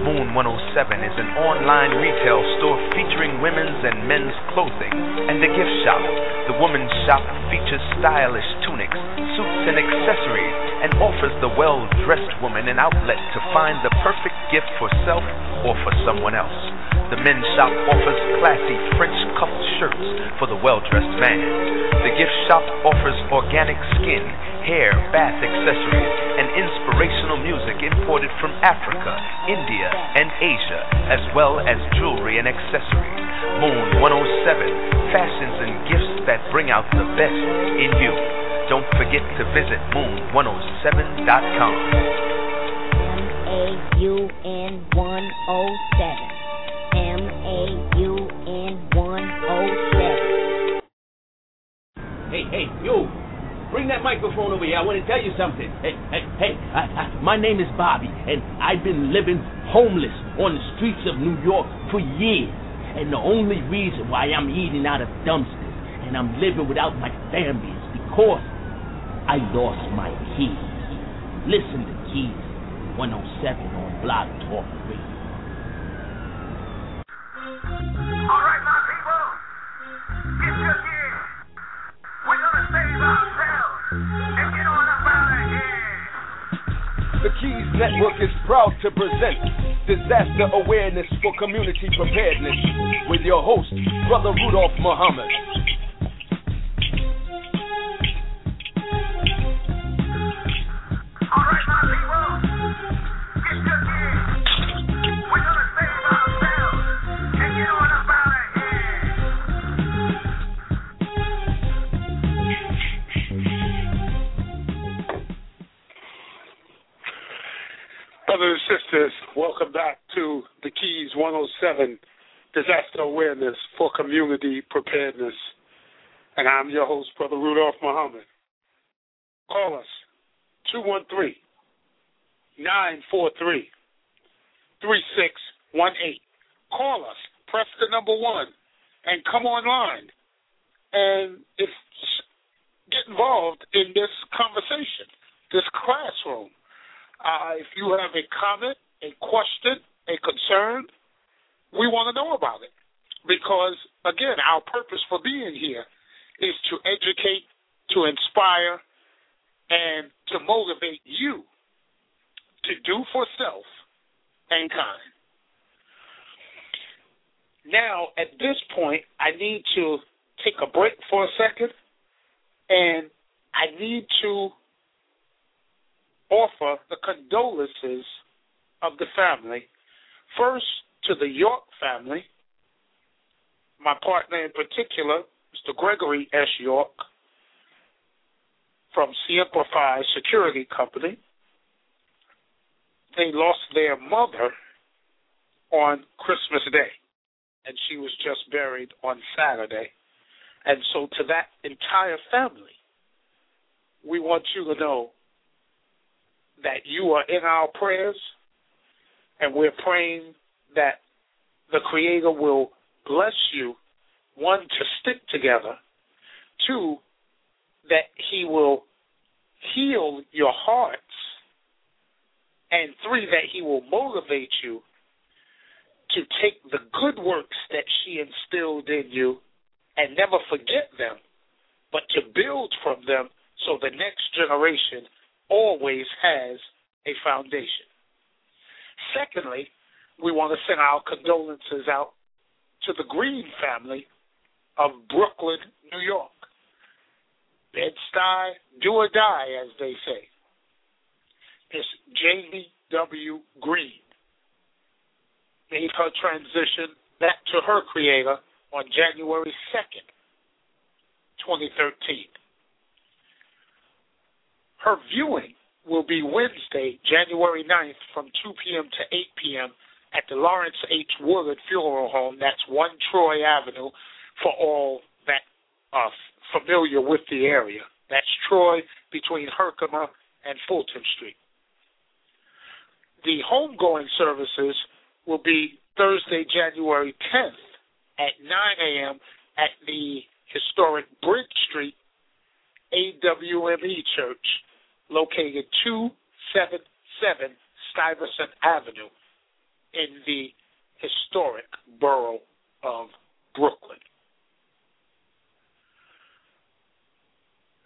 Moon 107 is an online retail store featuring women's and men's clothing and a gift shop. The women's shop features stylish tunics, suits, and accessories and offers the well dressed woman an outlet to find the perfect gift for self or for someone else. The men's shop offers classy French cuffed shirts for the well dressed man. The gift shop offers organic skin, hair, bath accessories, and inspirational music imported from Africa, India, and Asia, as well as jewelry and accessories. Moon 107, fashions and gifts that bring out the best in you. Don't forget to visit moon107.com. M-A-U-N 107. M-A-U-N 107. Hey, hey, you! Bring that microphone over here. I want to tell you something. Hey, hey, hey! I, I, my name is Bobby, and I've been living homeless on the streets of New York for years. And the only reason why I'm eating out of dumpsters and I'm living without my family is because I lost my keys. Listen to Keys 107 on Blog Talk Radio. All right, my people, get your gear. We're gonna save ourselves The Keys Network is proud to present Disaster Awareness for Community Preparedness with your host, Brother Rudolph Muhammad. All right, my people, Brothers and sisters, welcome back to the Keys 107 Disaster Awareness for Community Preparedness. And I'm your host, Brother Rudolph Muhammad. Call us 213 943 3618. Call us, press the number one, and come online and if, get involved in this conversation, this classroom. Uh, if you have a comment, a question, a concern, we want to know about it. Because, again, our purpose for being here is to educate, to inspire, and to motivate you to do for self and kind. Now, at this point, I need to take a break for a second, and I need to offer the condolences of the family. First, to the York family, my partner in particular, Mr. Gregory S. York from Simplify Security Company. they lost their mother on Christmas Day, and she was just buried on Saturday. And so, to that entire family, we want you to know that you are in our prayers, and we're praying that the Creator will bless you, one, to stick together, two, that He will heal your hearts, and three, that He will motivate you to take the good works that she instilled in you and never forget them, but to build from them so the next generation always has a foundation. Secondly, we want to send our condolences out to the Green family of Brooklyn, New York. Bed-Stuy, do or die, as they say. Miss Jamie W. Green made her transition back to her creator on January 2nd, 2013. Her viewing will be Wednesday, January 9th from 2 p.m. to 8 p.m. at the Lawrence H. Woodward Funeral Home. That's 1 Troy Avenue for all that are familiar with the area. That's Troy between Herkimer and Fulton Street. The homegoing services will be Thursday, January 10th at 9 a.m. at the historic Bridge Street AWME Church, located 277 Stuyvesant Avenue in the historic borough of Brooklyn.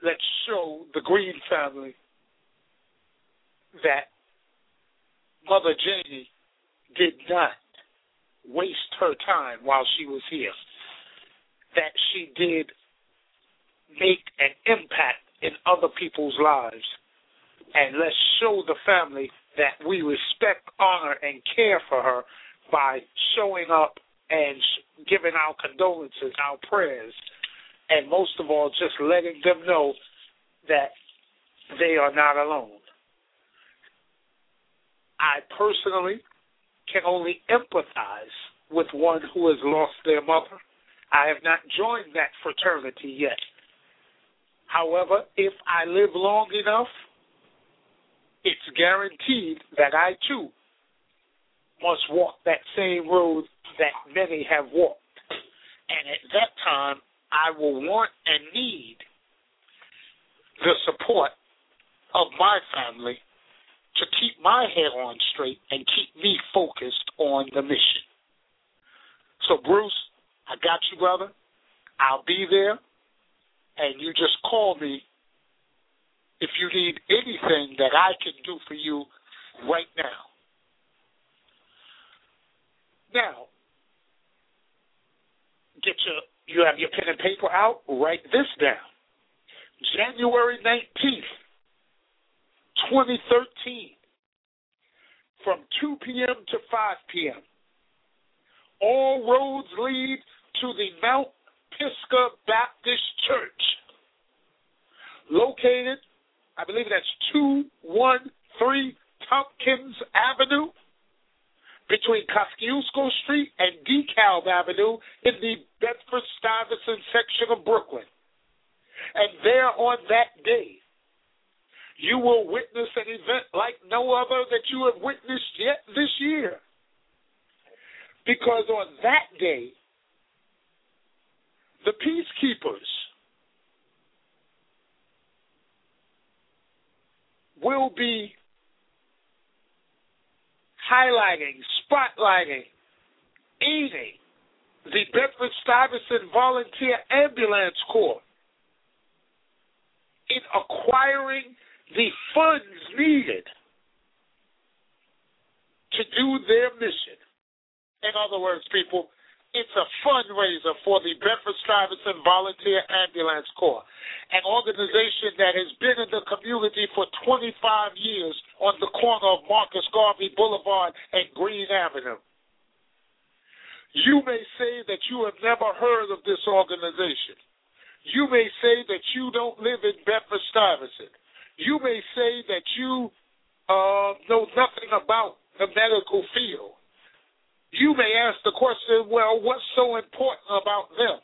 Let's show the Green family that Mother Janie did not waste her time while she was here. That she did make an impact in other people's lives. And let's show the family that we respect, honor, and care for her by showing up and giving our condolences, our prayers, and most of all, just letting them know that they are not alone. I personally can only empathize with one who has lost their mother. I have not joined that fraternity yet. However, if I live long enough, it's guaranteed that I too must walk that same road that many have walked. And at that time, I will want and need the support of my family to keep my head on straight and keep me focused on the mission. So, Bruce, I got you, brother. I'll be there, and you just call me if you need anything that I can do for you right now. Now, get your you have your pen and paper out. Write this down. January nineteenth, 2013, from 2 p.m. to 5 p.m. All roads lead to the Mount Pisgah Baptist Church, located, I believe that's 213 Tompkins Avenue, between Kosciuszko Street and DeKalb Avenue in the Bedford Stuyvesant section of Brooklyn. And there on that day, you will witness an event like no other that you have witnessed yet this year. Because on that day, the peacekeepers will be highlighting, spotlighting, aiding the Bedford Stuyvesant Volunteer Ambulance Corps in acquiring the funds needed to do their mission. In other words, people, it's a fundraiser for the Bedford Stuyvesant Volunteer Ambulance Corps, an organization that has been in the community for 25 years on the corner of Marcus Garvey Boulevard and Green Avenue. You may say that you have never heard of this organization. You may say that you don't live in Bedford Stuyvesant. You may say that you uh, know nothing about the medical field. You may ask the question, well, what's so important about them?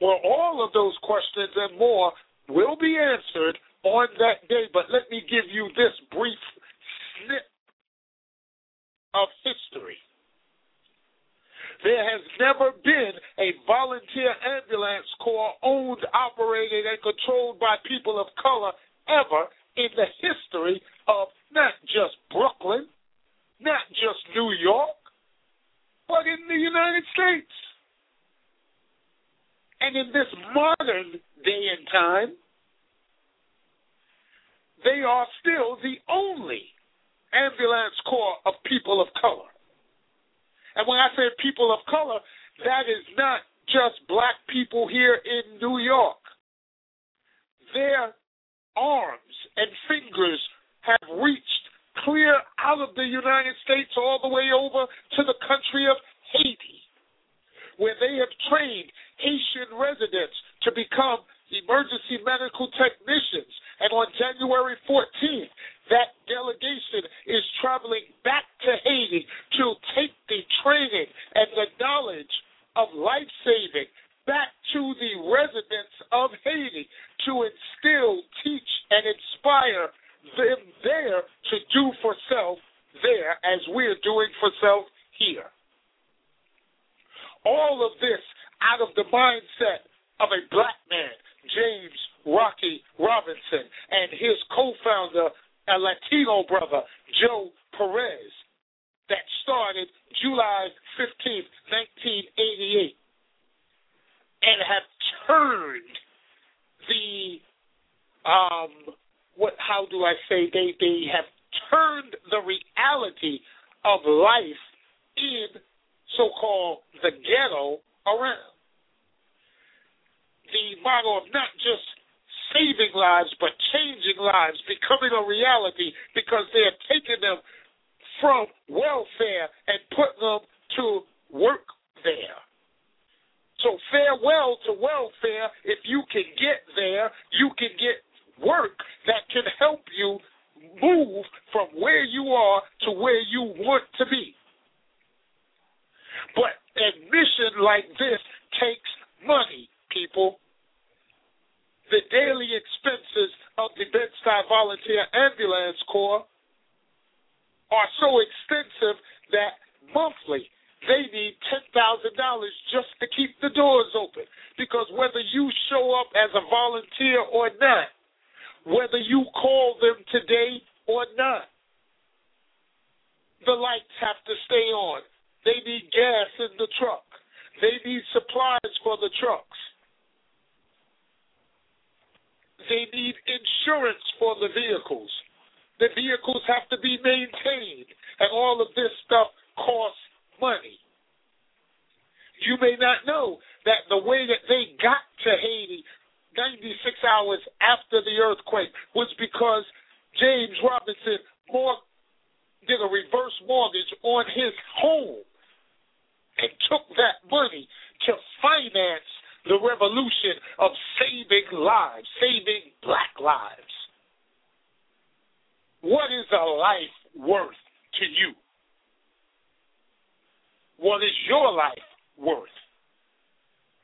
Well, all of those questions and more will be answered on that day, but let me give you this brief snip of history. There has never been a volunteer ambulance corps owned, operated, and controlled by people of color ever in the history of not just Brooklyn, not just New York, but in the United States. And in this modern day and time, they are still the only ambulance corps of people of color. And when I say people of color, that is not just black people here in New York. Their arms and fingers have reached clear out of the United States all the way over to the country of Haiti, where they have trained Haitian residents to become emergency medical technicians. And on January 14th, that delegation is traveling back to Haiti to take the training and the knowledge of life saving back to the residents of Haiti to instill, teach, and inspire them there to do for self there as we're doing for self here. All of this out of the mindset of a black man, James Rocky Robinson, and his co founder, a Latino brother, Joe Perez, that started July 15th, 1988, and have turned the um what how do I say they they have turned the reality of life in so called the ghetto around. The motto of not just saving lives, but changing lives, becoming a reality because they're taking them from welfare and putting them to work there. So farewell to welfare. If you can get there, you can get work that can help you move from where you are to where you want to be. But admission like this takes money, people the daily expenses of the Bed-Stuy Volunteer Ambulance Corps are so extensive that monthly they need $10,000 just to keep the doors open. Because whether you show up as a volunteer or not, whether you call them today or not, the lights have to stay on. They need gas in the truck. They need supplies for the trucks. They need insurance for the vehicles. The vehicles have to be maintained, and all of this stuff costs money. You may not know that the way that they got to Haiti 96 hours after the earthquake was because James Robinson did a reverse mortgage on his home and took that money to finance the revolution of saving lives, saving black lives. What is a life worth to you? What is your life worth?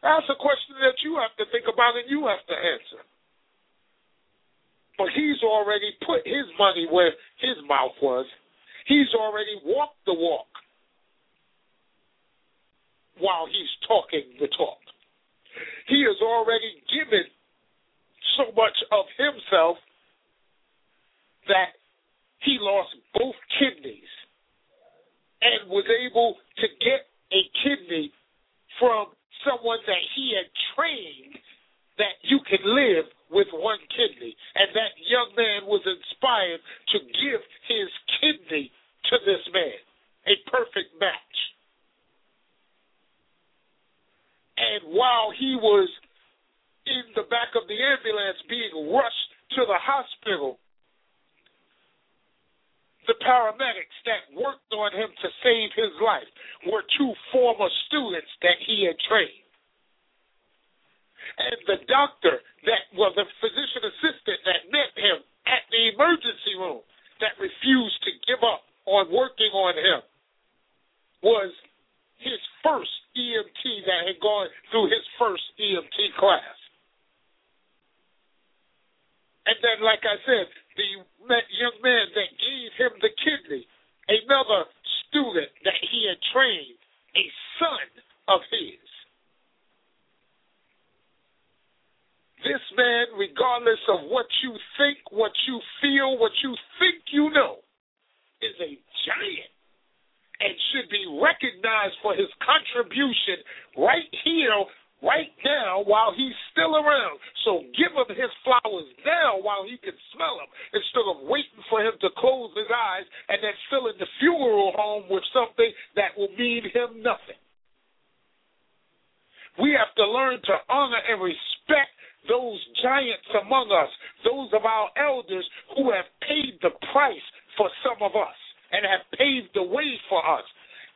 That's a question that you have to think about and you have to answer. But he's already put his money where his mouth was. He's already walked the walk while he's talking the talk. He has already given so much of himself that he lost both kidneys and was able to get a kidney from someone that he had trained that you can live with one kidney. And that young man was inspired to give his kidney to this man. A perfect match. And while he was in the back of the ambulance being rushed to the hospital, the paramedics that worked on him to save his life were two former students that he had trained. And the doctor that was well, the physician assistant that met him at the emergency room that refused to give up on working on him was his first EMT that had gone through his first EMT class. And then, like I said, the young man that gave him the kidney, another student that he had trained, a son of his. This man, regardless of what you think, what you feel, what you think you know, is a giant and should be recognized for his contribution right here, right now, while he's still around. So give him his flowers now while he can smell them, instead of waiting for him to close his eyes and then filling the funeral home with something that will mean him nothing. We have to learn to honor and respect those giants among us, those of our elders who have paid the price for some of us and have paved the way for us.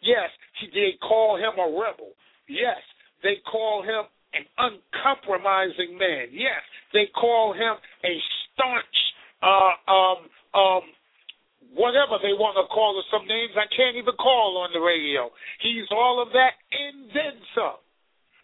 Yes, they call him a rebel. Yes, they call him an uncompromising man. Yes, they call him a staunch, uh, um, um, whatever they want to call it, some names I can't even call on the radio. He's all of that and then some.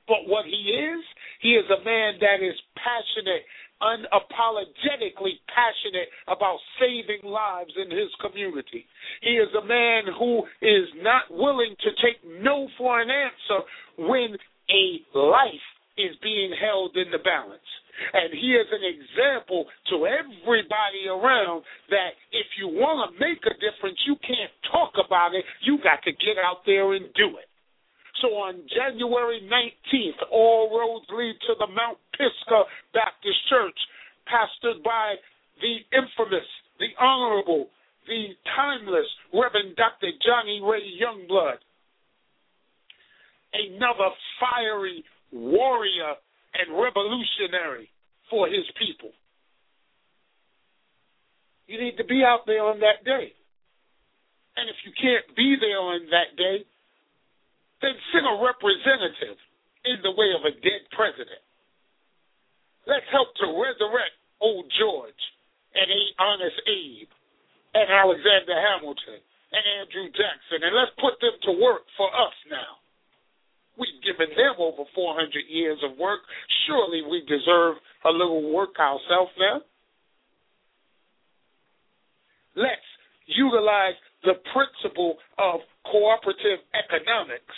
But what he is, he is a man that is passionate, unapologetically passionate about saving lives in his community. He is a man who is not willing to take no for an answer when a life is being held in the balance. And he is an example to everybody around that if you want to make a difference, you can't talk about it. You got to get out there and do it. So on January 19th, all roads lead to the Mount Pisgah Baptist Church, pastored by the infamous, the honorable, the timeless Reverend Dr. Johnny Ray Youngblood. Another fiery warrior and revolutionary for his people. You need to be out there on that day. And if you can't be there on that day, then send a representative in the way of a dead president. Let's help to resurrect old George and honest Abe and Alexander Hamilton and Andrew Jackson, and let's put them to work for us now. We've given them over 400 years of work. Surely we deserve a little work ourselves now. Let's utilize the principle of cooperative economics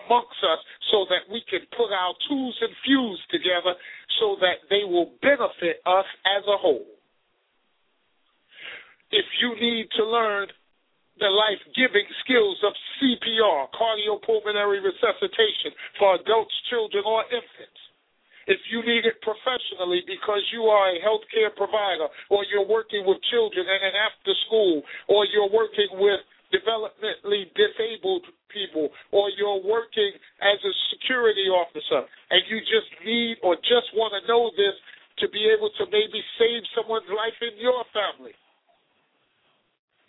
amongst us so that we can put our tools and fuse together so that they will benefit us as a whole. If you need to learn the life giving skills of CPR, cardiopulmonary resuscitation, for adults, children, or infants, if you need it professionally because you are a healthcare provider, or you're working with children in an after school, or you're working with developmentally disabled people, or you're working as a security officer, and you just need or just want to know this to be able to maybe save someone's life in your family.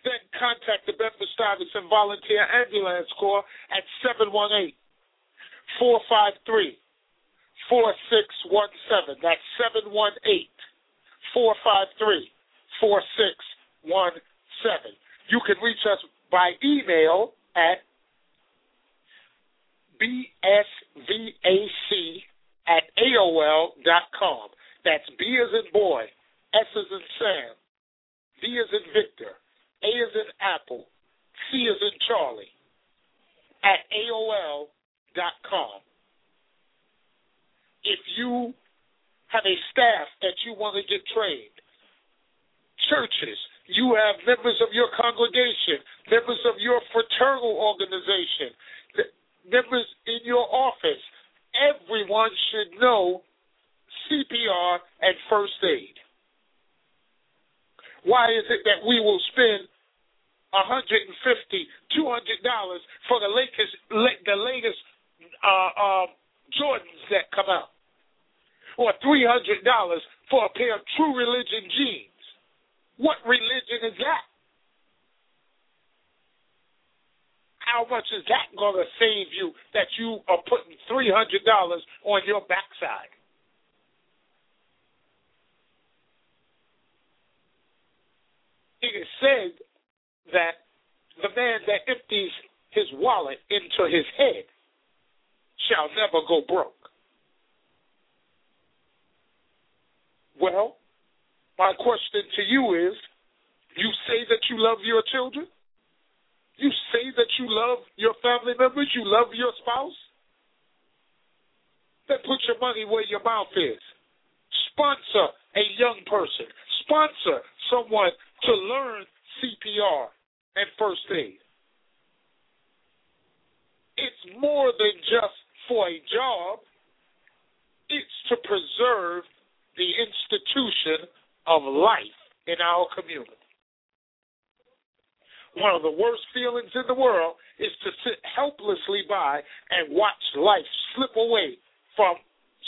Then contact the Bedford Stuyvesant Volunteer Ambulance Corps at 718 453 4617. That's 718 453 4617. You can reach us by email at bsvac at AOL dot com. That's B as in boy, S as in Sam, V as in Victor, A as in Apple, C as in Charlie, at AOL dot com. If you have a staff that you want to get trained, churches, you have members of your congregation, members of your fraternal organization, members in your office. Everyone should know CPR and first aid. Why is it that we will spend $150, $200 for the latest, the latest uh, uh, Jordans that come out? Or $300 for a pair of true religion jeans? What religion is that? How much is that going to save you that you are putting $300 on your backside? it is said that the man that empties his wallet into his head shall never go broke. Well, my question to you is you say that you love your children? You say that you love your family members? You love your spouse? Then put your money where your mouth is. Sponsor a young person. Sponsor someone to learn CPR and first aid. It's more than just for a job, it's to preserve the institution of life in our community. One of the worst feelings in the world is to sit helplessly by and watch life slip away from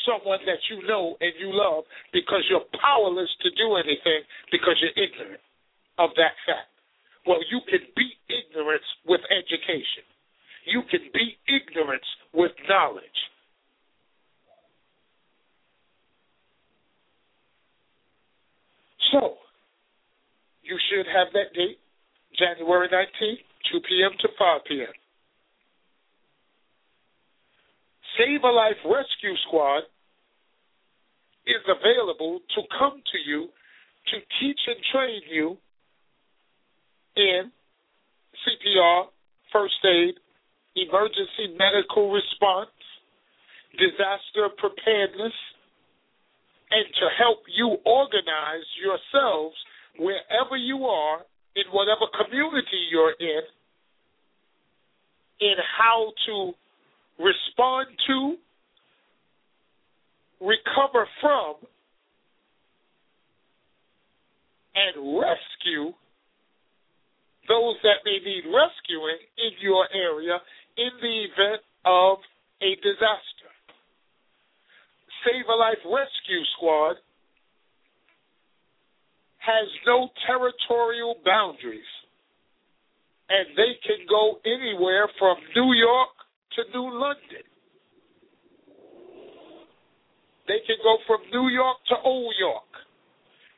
someone that you know and you love because you're powerless to do anything because you're ignorant of that fact. Well, you can beat ignorance with education. You can beat ignorance with knowledge. So, you should have that date, January 19th, 2 p.m. to 5 p.m. Save a Life Rescue Squad is available to come to you to teach and train you in CPR, first aid, emergency medical response, disaster preparedness, and to help you organize yourselves wherever you are, in whatever community you're in, in how to respond to, recover from, and rescue those that may need rescuing in your area in the event of a disaster. Save a Life Rescue Squad has no territorial boundaries, and they can go anywhere from New York to New London. They can go from New York to Old York,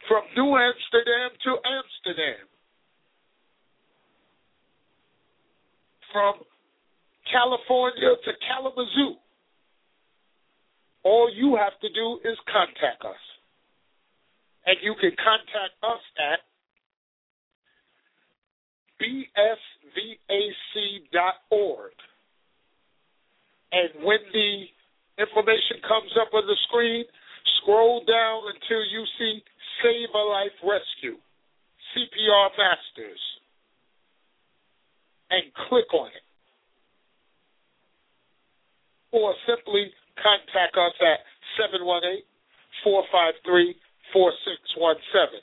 from New Amsterdam to Amsterdam, from California to Kalamazoo. All you have to do is contact us. And you can contact us at bsvac.org. And when the information comes up on the screen, scroll down until you see Save a Life Rescue, CPR Masters, and click on it. Or simply contact us at 718 453 4617.